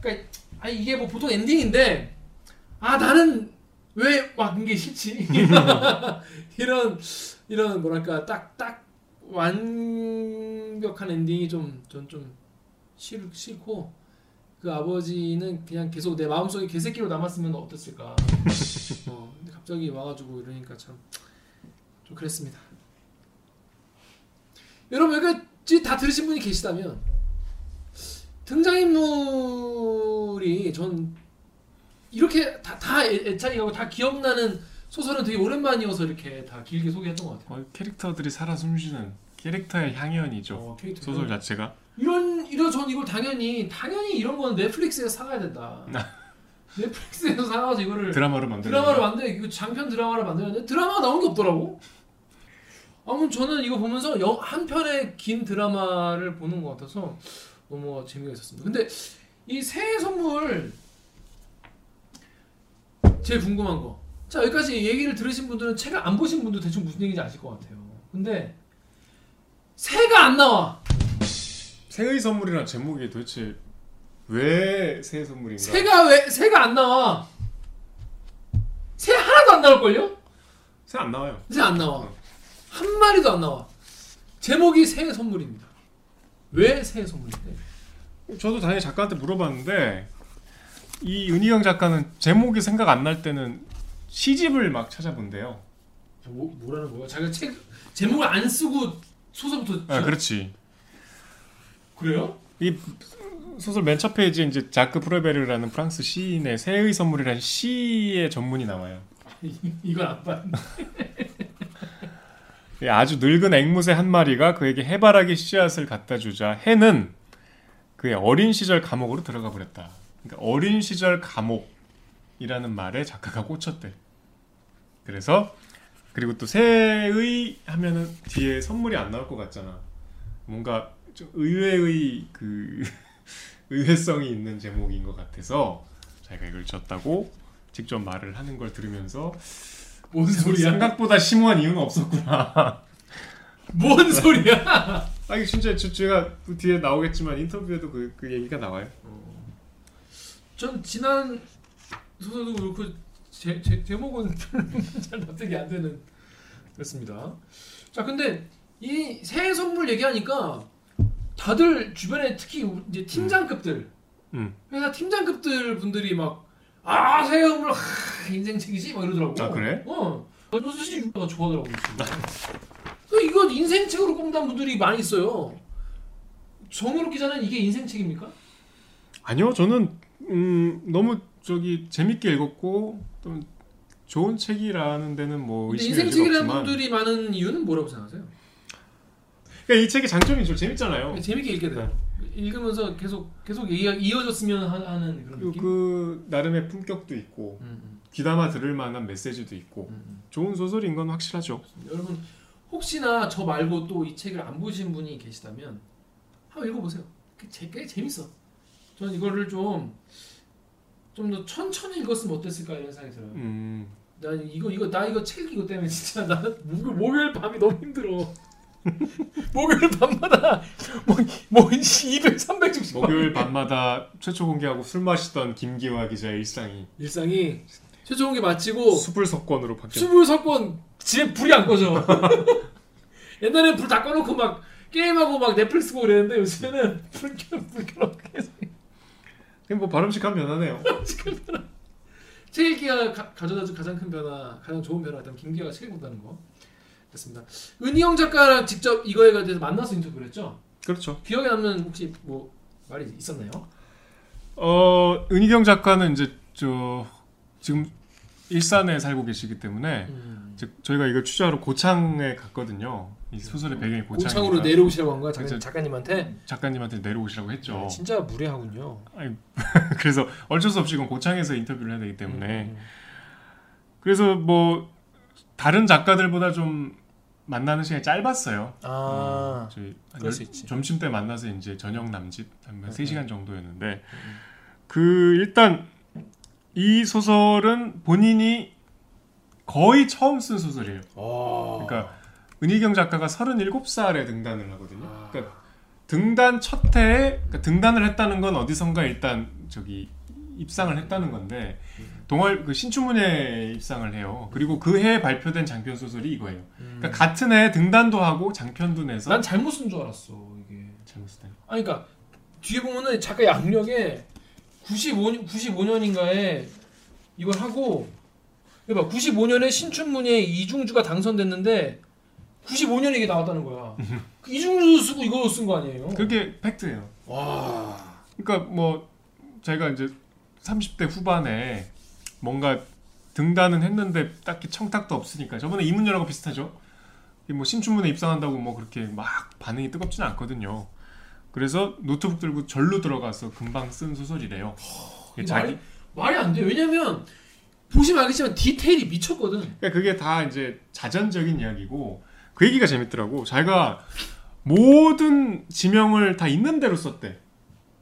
그러니까 아 이게 뭐 보통 엔딩인데 아 나는 왜 막 이게 싫지 이런 이런 뭐랄까 딱딱 완벽한 엔딩이 좀 전 좀 싫고 그 아버지는 그냥 계속 내 마음속에 개새끼로 남았으면 어땠을까. 어, 근데 갑자기 와가지고 이러니까 참 좀 그랬습니다. 여러분 여기까지 다 들으신 분이 계시다면 등장인물이 전 이렇게 다, 다 애- 애착이 가고 다 기억나는 소설은 되게 오랜만이어서 이렇게 다 길게 소개했던 것 같아요. 어, 캐릭터들이 살아 숨쉬는 캐릭터의 향연이죠. 어, 캐릭터. 소설 자체가. 이런 이런 전 이걸 당연히 당연히 이런 거는 넷플릭스에서 사가야 된다. 넷플릭스에서 사가서 이거를 드라마로 만드는 드라마를 만들 이거 장편 드라마를 만들었는데 드라마가 나온 게 없더라고. 아무 저는 이거 보면서 영, 한 편의 긴 드라마를 보는 것 같아서 너무 재미가 있었습니다. 근데 이 새해 선물 제일 궁금한 거. 자 여기까지 얘기를 들으신 분들은 책을 안 보신 분도 대충 무슨 얘기인지 아실 것 같아요. 근데 새가 안 나와. 새의 선물이란 제목이 도대체 왜 새의 선물인가? 새가 왜 새가 안 나와? 새 하나도 안 나올 걸요? 새 안 나와요. 새 안 나와. 한 마리도 안 나와. 제목이 새해 선물입니다. 왜 새해 선물인데? 저도 당연히 작가한테 물어봤는데 이 은희영 작가는 제목이 생각 안 날 때는 시집을 막 찾아본대요. 뭐, 뭐라는 거야? 자기가 책 제목을 안 쓰고 소설부터 아? 그렇지. 그래요? 이 소설 맨 첫 페이지에 이제 자크 프레베르라는 프랑스 시인의 새의 선물이라는 시의 전문이 나와요. 이건 안 봤는데. 이 아주 늙은 앵무새 한 마리가 그에게 해바라기 씨앗을 갖다 주자 해는 그의 어린 시절 감옥으로 들어가 버렸다. 그러니까 어린 시절 감옥 이라는 말에 작가가 꽂혔대. 그래서 그리고 또 새의 하면은 뒤에 선물이 안 나올 것 같잖아. 뭔가 좀 의외의 그 의외성이 있는 제목인 것 같아서 자기가 이걸 졌다고 직접 말을 하는 걸 들으면서 뭔 소리야? 생각보다 심오한 이유는 없었구나. 뭔 소리야? 아 이게 진짜 저, 제가 그 뒤에 나오겠지만 인터뷰에도 그, 그 얘기가 나와요. 전 지난 소설도 그렇고 제, 제 제목은 잘 납득이 안 되는 그렇습니다. 자, 근데 이 새해 선물 얘기하니까 다들 주변에 특히 이제 팀장급들 음. 회사 팀장급들 분들이 막아 새해 선물 하, 인생책이지 막 이러더라고. 아, 그래? 어. 저도 솔직히 이거 좋아하더라고. 그 이거 인생책으로 꼽는 분들이 많이 있어요. 정유롭 기자는 이게 인생책입니까? 아니요, 저는 음, 너무 저기 재밌게 읽었고 또 좋은 책이라는 데는 뭐 인생 책이라는 없지만 분들이 많은 이유는 뭐라고 생각하세요? 그러니까 이 책의 장점이 좀 재밌잖아요. 재밌게 읽게 돼요. 읽으면서 계속 계속 이어, 이어졌으면 하- 하는 그런 느낌. 그 나름의 품격도 있고 음, 음, 귀담아 들을 만한 메시지도 있고 음, 음. 좋은 소설인 건 확실하죠. 여러분 혹시나 저 말고 또 이 책을 안 보신 분이 계시다면 한번 읽어보세요. 꽤 재밌어. 저는 이거를 좀 좀 더 천천히 읽었으면 어땠을까 이런 생각이 들어요. 음, 난 이거 이거 나 이거 책 이거 때문에 진짜 나 목요일, 목요일 밤이 너무 힘들어. 목요일 밤마다 뭐뭐 200, 300씩 목요일 밤마다 최초 공개하고 술 마시던 김기화 기자의 일상이 일상이 최종 공개 마치고 수불 석권으로 바뀌었. 수불 석권 집에 불이 안 꺼져. 옛날에 불 다 꺼놓고 막 게임하고 막 넷플릭스 보고 그랬는데 요즘에는 불 켜, 불 켜놓고 계속 뭐 바람직한 변화네요. 책 읽기가 가, 가져다준 가장 큰 변화, 가장 좋은 변화가 있다면 김기화가 책 읽는다는 거. 그렇습니다. 은희영 작가랑 직접 이거에 대해서 만나서 인터뷰를 했죠. 그렇죠. 기억에 남는 혹시 뭐 말이 있었나요? 어 은희경 작가는 이제 저 지금 일산에 살고 계시기 때문에 음. 즉 저희가 이걸 취재하러 고창에 갔거든요. 이 소설의 배경이 고창이니까 고창으로 내려오시라고 한 거야 그렇죠. 작가, 작가님한테. 작가님한테 내려오시라고 했죠. 네, 진짜 무례하군요. 그래서 어쩔 수 없이 이건 고창에서 인터뷰를 해야 되기 때문에 음. 그래서 뭐 다른 작가들보다 좀 만나는 시간이 짧았어요. 아, 음, 열-. 점심 때 만나서 이제 저녁 남짓 한 음, 3시간 정도였는데 그 일단 이 소설은 본인이 거의 처음 쓴 소설이에요. 어. 그러니까 은희경 작가가 37살에 등단을 하거든요. 아. 그러니까 등단 첫 해에 그러니까 등단을 했다는 건 어디선가 일단 저기 입상을 했다는 건데 동월 그 신춘문예 입상을 해요. 그리고 그 해에 발표된 장편 소설이 이거예요. 그러니까 같은 해 등단도 하고 장편도 내서 음. 난 잘못 쓴 줄 알았어 이게. 잘못 썼다니. 아니 그러니까 뒤에 보면은 작가 양력에 95년 95년인가에 이걸 하고 이봐 95년에 신춘문예 이중주가 당선됐는데 95년에 이게 나왔다는 거야. 그 이중주 쓰고 이거 쓴 거 아니에요? 그게 팩트예요. 와. 그러니까 뭐 제가 이제 30대 후반에 뭔가 등단은 했는데 딱히 청탁도 없으니까 저번에 이문열하고 비슷하죠. 이뭐 신춘문예 입상한다고 뭐 그렇게 막 반응이 뜨겁지는 않거든요. 그래서 노트북 들고 절로 들어가서 금방 쓴 소설이래요. 이게 자기 말이 말이 안 돼. 왜냐면 보시면 알겠지만 디테일이 미쳤거든. 그러니까 그게 다 이제 자전적인 이야기고 그 얘기가 재밌더라고. 자기가 모든 지명을 다 있는 대로 썼대.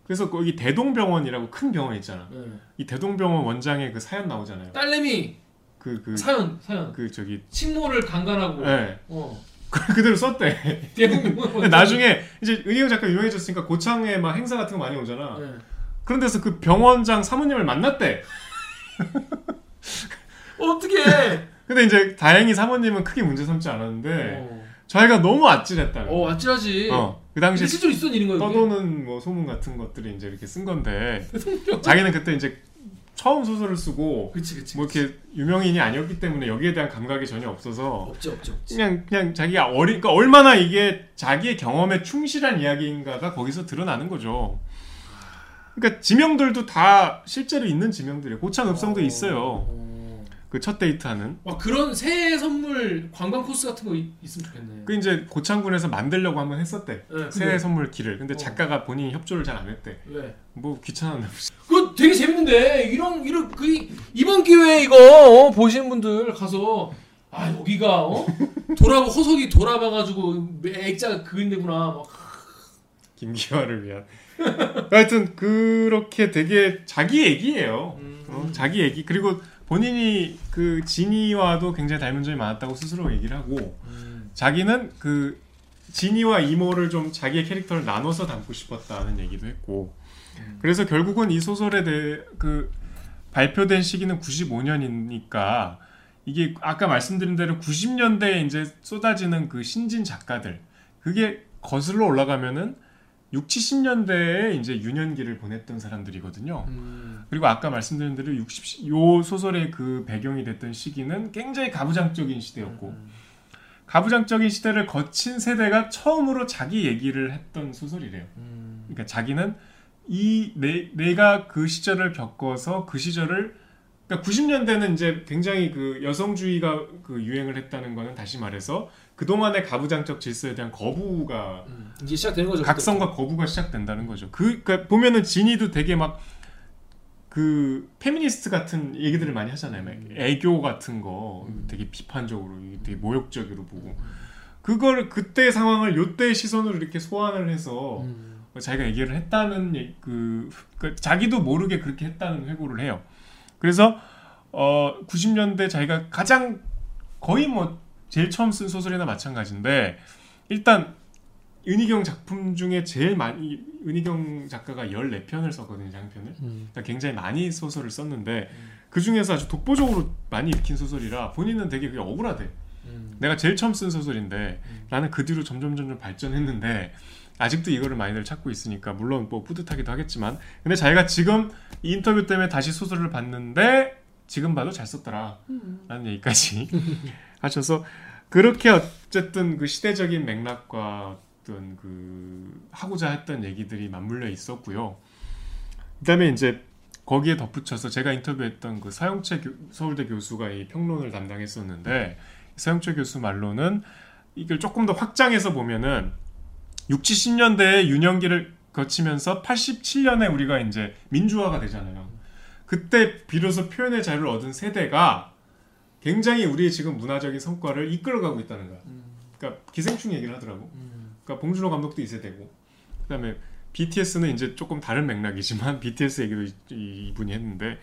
그래서 거기 대동병원이라고 큰 병원 있잖아. 네. 이 대동병원 원장의 그 사연 나오잖아요. 딸내미 그그그 사연 사연 저기 식모를 강간하고 예. 어 그 그대로 썼대. 근데 나중에 이제 은희영 작가 유명해졌으니까 고창에 막 행사 같은 거 많이 오잖아. 네. 그런 데서 그 병원장 사모님을 만났대. 어떻게? 근데 이제 다행히 사모님은 크게 문제 삼지 않았는데 자기가 너무 아찔했다. 어 아찔하지. 어. 그 당시에 실제로 있었던 일인 거예요. 떠도는 뭐 소문 같은 것들이 이제 이렇게 쓴 건데 자기는 그때 이제 처음 소설을 쓰고 그치 그치. 뭐 이렇게 유명인이 아니었기 때문에 여기에 대한 감각이 전혀 없어서 없지 없지 없지. 그냥 그냥 자기가 어리 그러니까 얼마나 이게 자기의 경험에 충실한 이야기인가가 거기서 드러나는 거죠. 그러니까 지명들도 다 실제로 있는 지명들이에요. 고창 읍성도 있어요. 어. 그첫 데이트하는. 와 그런 새해 선물 관광 코스 같은 거 있, 있으면 좋겠네. 그 이제 고창군에서 만들려고 한번 했었대. 네, 새해 선물 길을. 근데 어. 작가가 본인이 협조를 잘 안 했대. 왜? 뭐 귀찮았나 보지. 그거 되게 재밌는데 이런 이런 그 이- 이번 기회에 이거 어, 보시는 분들 가서 아 여기가 어? 돌아 허석이 돌아봐가지고 액자 그린 데구나. 막. 김기화를 위한. 하여튼 그렇게 되게 자기 얘기예요. 음. 어, 자기 얘기 그리고 본인이 그 진이와도 굉장히 닮은 점이 많았다고 스스로 얘기를 하고 음. 자기는 그 진이와 이모를 좀 자기의 캐릭터를 나눠서 담고 싶었다는 얘기도 했고 그래서 결국은 이 소설에 대해 그 발표된 시기는 95년이니까 이게 아까 말씀드린 대로 90년대에 이제 쏟아지는 그 신진 작가들 그게 거슬러 올라가면은 6, 70년대에 이제 유년기를 보냈던 사람들이거든요. 음. 그리고 아까 말씀드린 대로 60, 요 소설의 그 배경이 됐던 시기는 굉장히 가부장적인 시대였고 가부장적인 시대를 거친 세대가 처음으로 자기 얘기를 했던 소설이래요. 음. 그러니까 자기는 이 내, 내가 그 시절을 겪어서 그 시절을 그러니까 90년대는 이제 굉장히 그 여성주의가 그 유행을 했다는 거는 다시 말해서 그동안의 가부장적 질서에 대한 거부가 음, 이제 시작되는 거죠. 각성과 거부가 시작된다는 거죠. 그 그러니까 보면은 진이도 되게 막 그 페미니스트 같은 얘기들을 많이 하잖아요. 막 애교 같은 거 되게 비판적으로 되게 모욕적으로 보고 그걸 그때 상황을 요때 시선으로 이렇게 소환을 해서 음. 자기가 얘기를 했다는 얘- 그, 그 자기도 모르게 그렇게 했다는 회고를 해요. 그래서 어 90년대 자기가 가장 거의 뭐 제일 처음 쓴 소설이나 마찬가지인데 일단 은희경 작품 중에 제일 많이 은희경 작가가 14편을 썼거든요, 장편을. 음. 그러니까 굉장히 많이 소설을 썼는데 그 중에서 아주 독보적으로 많이 읽힌 소설이라 본인은 되게 그게 억울하대. 음. 내가 제일 처음 쓴 소설인데 음. 나는 그 뒤로 점점 점점 발전했는데 아직도 이거를 많이들 찾고 있으니까 물론 뭐 뿌듯하기도 하겠지만 근데 자기가 지금 이 인터뷰 때문에 다시 소설을 봤는데 지금 봐도 잘 썼더라 라는 얘기까지 하셔서 그렇게 어쨌든 그 시대적인 맥락과 어떤 그 하고자 했던 얘기들이 맞물려 있었고요 그다음에 이제 거기에 덧붙여서 제가 인터뷰했던 그 사용채 교- 서울대 교수가 이 평론을 담당했었는데 서영철 교수 말로는 이걸 조금 더 확장해서 보면은 6, 70년대에 유년기를 거치면서 87년에 우리가 이제 민주화가 되잖아요. 그때 비로소 표현의 자유를 얻은 세대가 굉장히 우리의 지금 문화적인 성과를 이끌어가고 있다는 거야. 그러니까 기생충 얘기를 하더라고. 음. 그러니까 봉준호 감독도 이 세대고 그다음에 BTS는 이제 조금 다른 맥락이지만 BTS 얘기도 이- 이- 이분이 했는데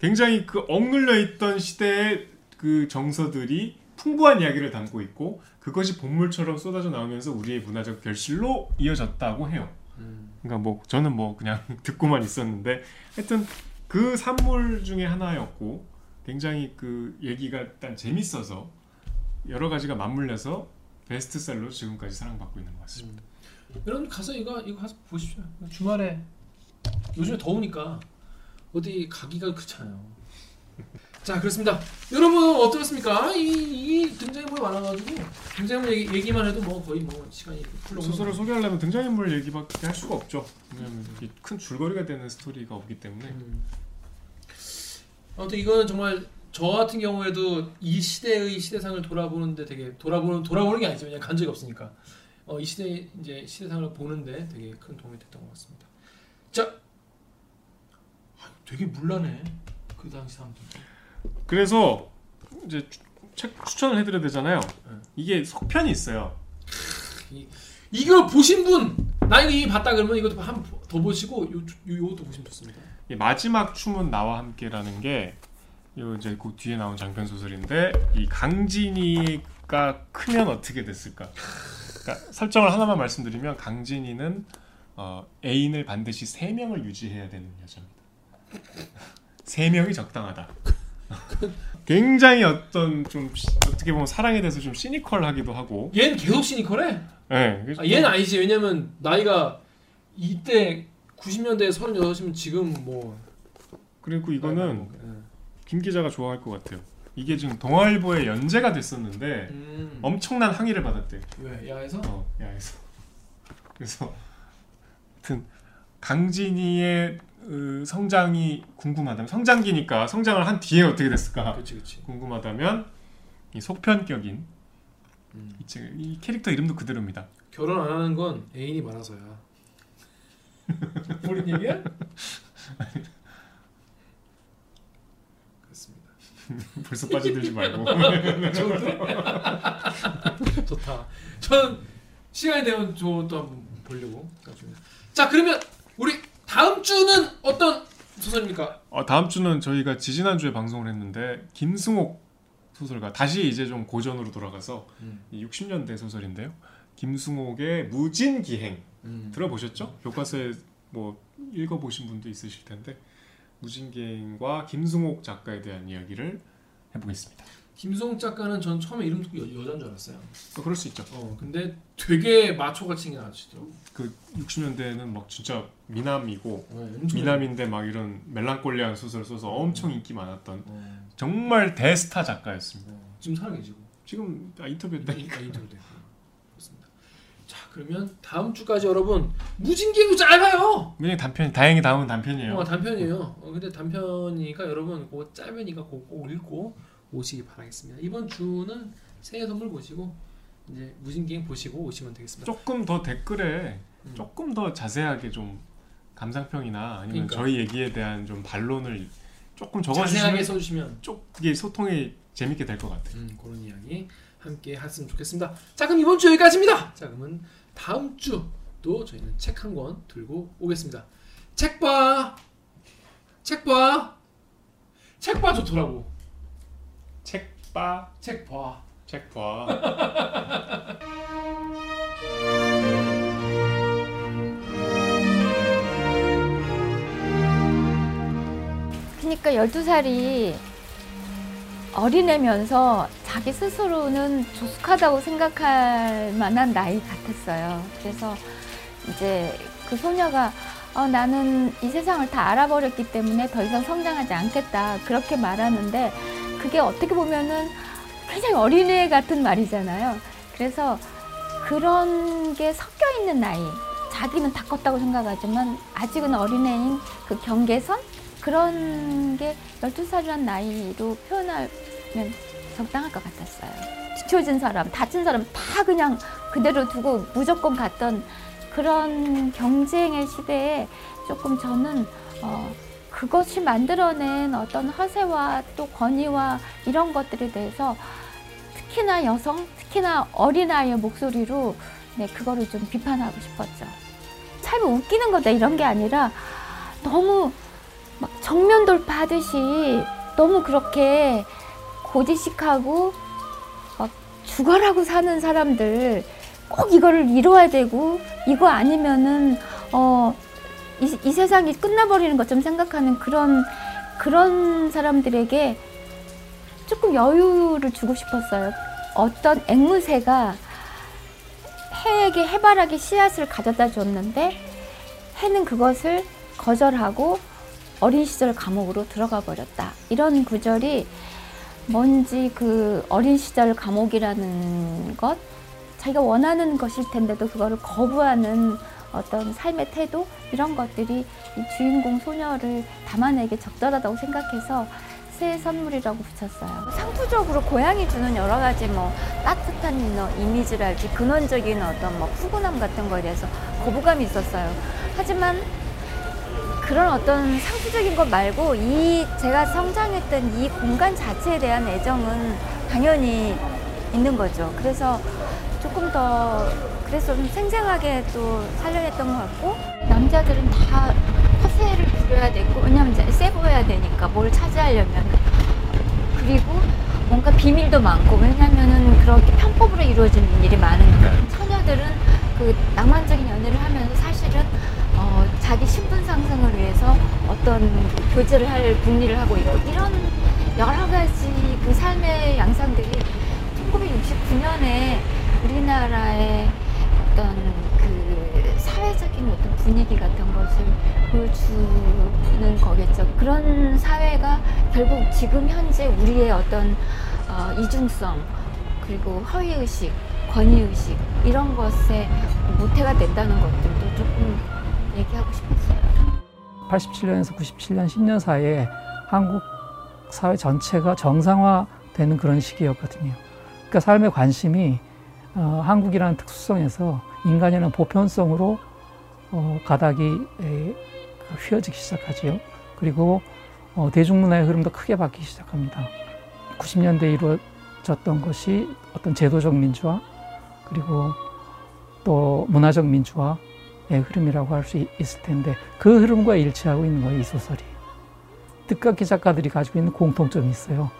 굉장히 그 억눌려 있던 시대의 그 정서들이 풍부한 이야기를 담고 있고 그것이 본물처럼 쏟아져 나오면서 우리의 문화적 결실로 이어졌다고 해요. 음. 그러니까 뭐 저는 뭐 그냥 듣고만 있었는데 하여튼 그 산물 중에 하나였고 굉장히 그 얘기가 일단 재밌어서 여러 가지가 맞물려서 베스트셀러로 지금까지 사랑받고 있는 것 같습니다. 여러분 가서 이거 이거 가서 보십시오. 주말에 요즘에 더우니까 어디 가기가 그렇잖아요. 자 그렇습니다. 여러분 어떻습니까? 이, 이 등장인물 많아가지고 등장인물 얘기, 얘기만 해도 뭐 거의 뭐 시간이 소설을 소개하려면 등장인물 얘기밖에 할 수가 없죠. 왜냐하면 이게 큰 줄거리가 되는 스토리가 없기 때문에 음. 아무튼 이거는 정말 저 같은 경우에도 이 시대의 시대상을 돌아보는데 되게 돌아보는 돌아보는 게 아니죠. 그냥 간 적이 없으니까. 어, 이 시대 이제 시대상을 보는데 되게 큰 도움이 됐던 것 같습니다. 자, 아, 되게 물라네 그 당시 사람들. 그래서 이제 추- 책 추천을 해드려야 되잖아요. 네. 이게 속편이 있어요. 이걸 보신 분, 나 이거 이미 봤다 그러면 이것도 한번더 보시고 요, 요 요것도 보시면 좋습니다. 이 마지막 춤은 나와 함께라는 게 요 이제 그 뒤에 나온 장편 소설인데 이 강진이가 크면 어떻게 됐을까? 그러니까 설정을 하나만 말씀드리면 강진이는 어, 애인을 반드시 세 명을 유지해야 되는 여자입니다. 세 명이 적당하다. 굉장히 어떤 좀 시- 어떻게 보면 사랑에 대해서 좀 시니컬하기도 하고. 얘는 계속 시니컬해. 예. 그래서 아, 얘는 아니지. 왜냐면 나이가 이때 90년대에 36이면 지금 뭐 그리고 이거는 음. 김 기자가 좋아할 것 같아요. 이게 지금 동아일보에 연재가 됐었는데 음. 엄청난 항의를 받았대. 왜 야에서? 어, 야에서. 그래서 하여튼 강진이의 으, 성장이 궁금하다면 성장기니까 성장을 한 뒤에 어떻게 됐을까 그렇지 그렇지. 궁금하다면 이 속편격인 음. 이, 책- 이 캐릭터 이름도 그대로입니다. 결혼 안 하는 건 애인이 많아서야. 본인 얘기야? 그렇습니다. 벌써 빠져들지 말고. 좋은데? 좋다. 전 시간이 되면 저또 한번 보려고. 나중에. 자 그러면 우리 다음 주는 어떤 소설입니까? 어, 다음 주는 저희가 지지난 주에 방송을 했는데 김승옥 소설가 다시 이제 좀 고전으로 돌아가서 음. 이 60년대 소설인데요. 김승옥의 무진기행 음. 들어보셨죠? 교과서에 뭐 읽어보신 분도 있으실 텐데 무진기행과 김승옥 작가에 대한 이야기를 해보겠습니다. 김승옥 작가는 전 처음에 이름 듣고 여, 여자인 줄 알았어요. 어, 그럴 수 있죠. 어 근데 되게 마초같이 아저씨더라고. 그 60년대에는 막 진짜 미남이고 네, 미남인데 막 이런 멜랑콜리한 소설 써서 엄청 인기 많았던 어, 정말 대스타 작가였습니다. 어, 지금 살아계시고 지금 아, 인터뷰 인- 때 인- 인터뷰도 했고 그러면 다음 주까지 여러분 무진기행도 짧아요. 그냥 단편 다행히 다음은 단편이에요. 어, 단편이에요. 어, 근데 단편이니까 여러분 그거 짧으니까 그거 꼭 읽고 오시기 바라겠습니다. 이번 주는 새해 선물 보시고 이제 무진기행 보시고 오시면 되겠습니다. 조금 더 댓글에 음. 조금 더 자세하게 좀 감상평이나 아니면 그러니까. 저희 얘기에 대한 좀 반론을 조금 적어주시면 써주시면 쪽 이게 소통이 재밌게 될 것 같아요. 음, 그런 이야기 함께 했으면 좋겠습니다. 자 그럼 이번 주 여기까지입니다. 자 그러면 다음 주또 저희는 책 한 권 들고 오겠습니다. 책 봐, 책 봐, 책 봐 좋더라고. 책 봐 책 봐. 책 봐 그러니까 12살이 어린애면서 자기 스스로는 조숙하다고 생각할 만한 나이 같았어요. 그래서 이제 그 소녀가 어, 나는 이 세상을 다 알아버렸기 때문에 더 이상 성장하지 않겠다. 그렇게 말하는데 그게 어떻게 보면은 굉장히 어린애 같은 말이잖아요. 그래서 그런 게 섞여 있는 나이. 자기는 다 컸다고 생각하지만 아직은 어린애인 그 경계선? 그런 게 12살이라는 나이로 표현하면 적당할 것 같았어요. 뒤처진 사람, 다친 사람 다 그냥 그대로 두고 무조건 갔던 그런 경쟁의 시대에 조금 저는 어, 그것이 만들어낸 어떤 허세와 또 권위와 이런 것들에 대해서 특히나 여성, 특히나 어린아이의 목소리로 네, 그거를 좀 비판하고 싶었죠. 참 웃기는 거다 이런 게 아니라 너무 막 정면 돌파하듯이 너무 그렇게 고지식하고 막 죽어라고 사는 사람들 꼭 이거를 이루어야 되고 이거 아니면은 어 이, 이 세상이 끝나버리는 것처럼 생각하는 그런 그런 사람들에게 조금 여유를 주고 싶었어요. 어떤 앵무새가 해에게 해바라기 씨앗을 가져다 줬는데 해는 그것을 거절하고 어린 시절 감옥으로 들어가 버렸다. 이런 구절이 뭔지 그 어린 시절 감옥이라는 것, 자기가 원하는 것일 텐데도 그거를 거부하는 어떤 삶의 태도 이런 것들이 이 주인공 소녀를 담아내기 적절하다고 생각해서 새 선물이라고 붙였어요. 상투적으로 고향이 주는 여러 가지 뭐 따뜻한 어, 이미지랄지 근원적인 어떤 뭐 푸근함 같은 거에 대해서 거부감이 있었어요. 하지만 그런 어떤 상투적인 것 말고 이 제가 성장했던 이 공간 자체에 대한 애정은 당연히 있는 거죠. 그래서 조금 더 그래서 좀 생생하게 또 살려냈던 것 같고. 남자들은 다 허세를 부려야 되고 왜냐면 이제 세 보여야 되니까 뭘 차지하려면 그리고 뭔가 비밀도 많고 왜냐면은 그렇게 편법으로 이루어지는 일이 많으니까. 처녀들은 그 낭만적인 연애를 하면서 사실은 어, 자기 신분 상승을 위해서 어떤 교제를 할 궁리를 하고 있고 이런 여러 가지 그 삶의 양상들이 1969년에 우리나라의 어떤 그 사회적인 어떤 분위기 같은 것을 보여주는 거겠죠. 그런 사회가 결국 지금 현재 우리의 어떤 어, 이중성 그리고 허위의식, 권위의식 이런 것에 모태가 된다는 것들도 조금 얘기하고 싶었어요. 87년에서 97년 10년 사이에 한국 사회 전체가 정상화되는 그런 시기였거든요. 그러니까 삶의 관심이 어, 한국이라는 특수성에서 인간이라는 보편성으로 어, 가닥이 에, 휘어지기 시작하지요. 그리고 어, 대중문화의 흐름도 크게 바뀌기 시작합니다. 90년대에 이루어졌던 것이 어떤 제도적 민주화 그리고 또 문화적 민주화의 흐름이라고 할 수 있을 텐데 그 흐름과 일치하고 있는 거예요, 이 소설이. 뜻깎이 작가들이 가지고 있는 공통점이 있어요.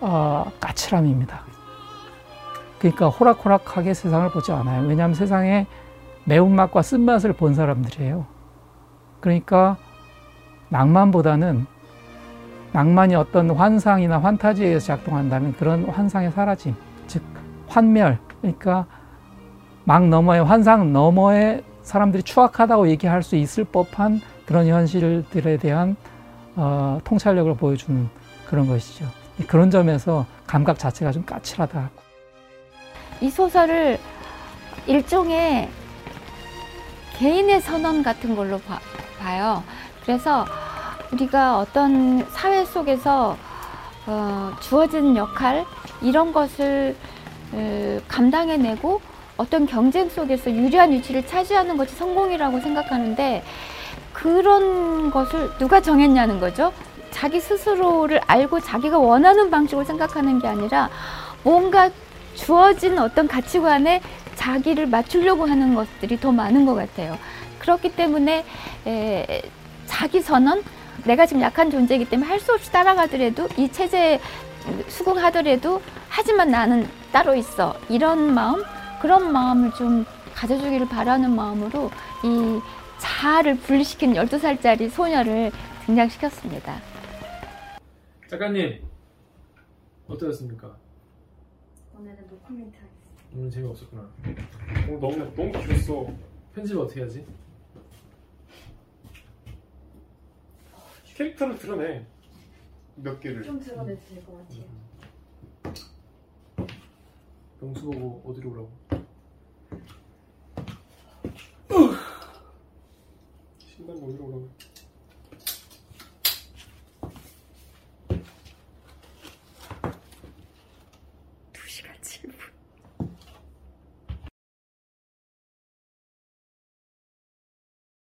아, 까칠함입니다. 그러니까 호락호락하게 세상을 보지 않아요. 왜냐하면 세상에 매운맛과 쓴맛을 본 사람들이에요. 그러니까 낭만보다는 낭만이 어떤 환상이나 환타지에 의해서 작동한다면 그런 환상의 사라짐, 즉 환멸, 그러니까 막 너머의 환상 너머의 사람들이 추악하다고 얘기할 수 있을 법한 그런 현실들에 대한 어, 통찰력을 보여주는 그런 것이죠. 그런 점에서 감각 자체가 좀 까칠하다. 이 소설을 일종의 개인의 선언 같은 걸로 봐, 봐요. 그래서 우리가 어떤 사회 속에서 어, 주어진 역할 이런 것을 에, 감당해내고 어떤 경쟁 속에서 유리한 위치를 차지하는 것이 성공이라고 생각하는데 그런 것을 누가 정했냐는 거죠. 자기 스스로를 알고 자기가 원하는 방식으로 생각하는 게 아니라 뭔가 주어진 어떤 가치관에 자기를 맞추려고 하는 것들이 더 많은 것 같아요. 그렇기 때문에 에, 자기 선언, 내가 지금 약한 존재이기 때문에 할 수 없이 따라가더라도 이 체제에 수긍하더라도 하지만 나는 따로 있어 이런 마음, 그런 마음을 좀 가져주기를 바라는 마음으로 이 자아를 분리시킨 12살짜리 소녀를 등장시켰습니다. 작가님 어떠셨습니까? 오늘은 노코멘트 하겠습니다. 오늘 재미없었구나. 어, 너무 너무 길었어. 편집 어떻게 하지? 캐릭터를 드러내. 몇 개를. 좀 드러내도 될 것 같아요. 명수 보고 어디로 오라고? 신발 어디로 오라고?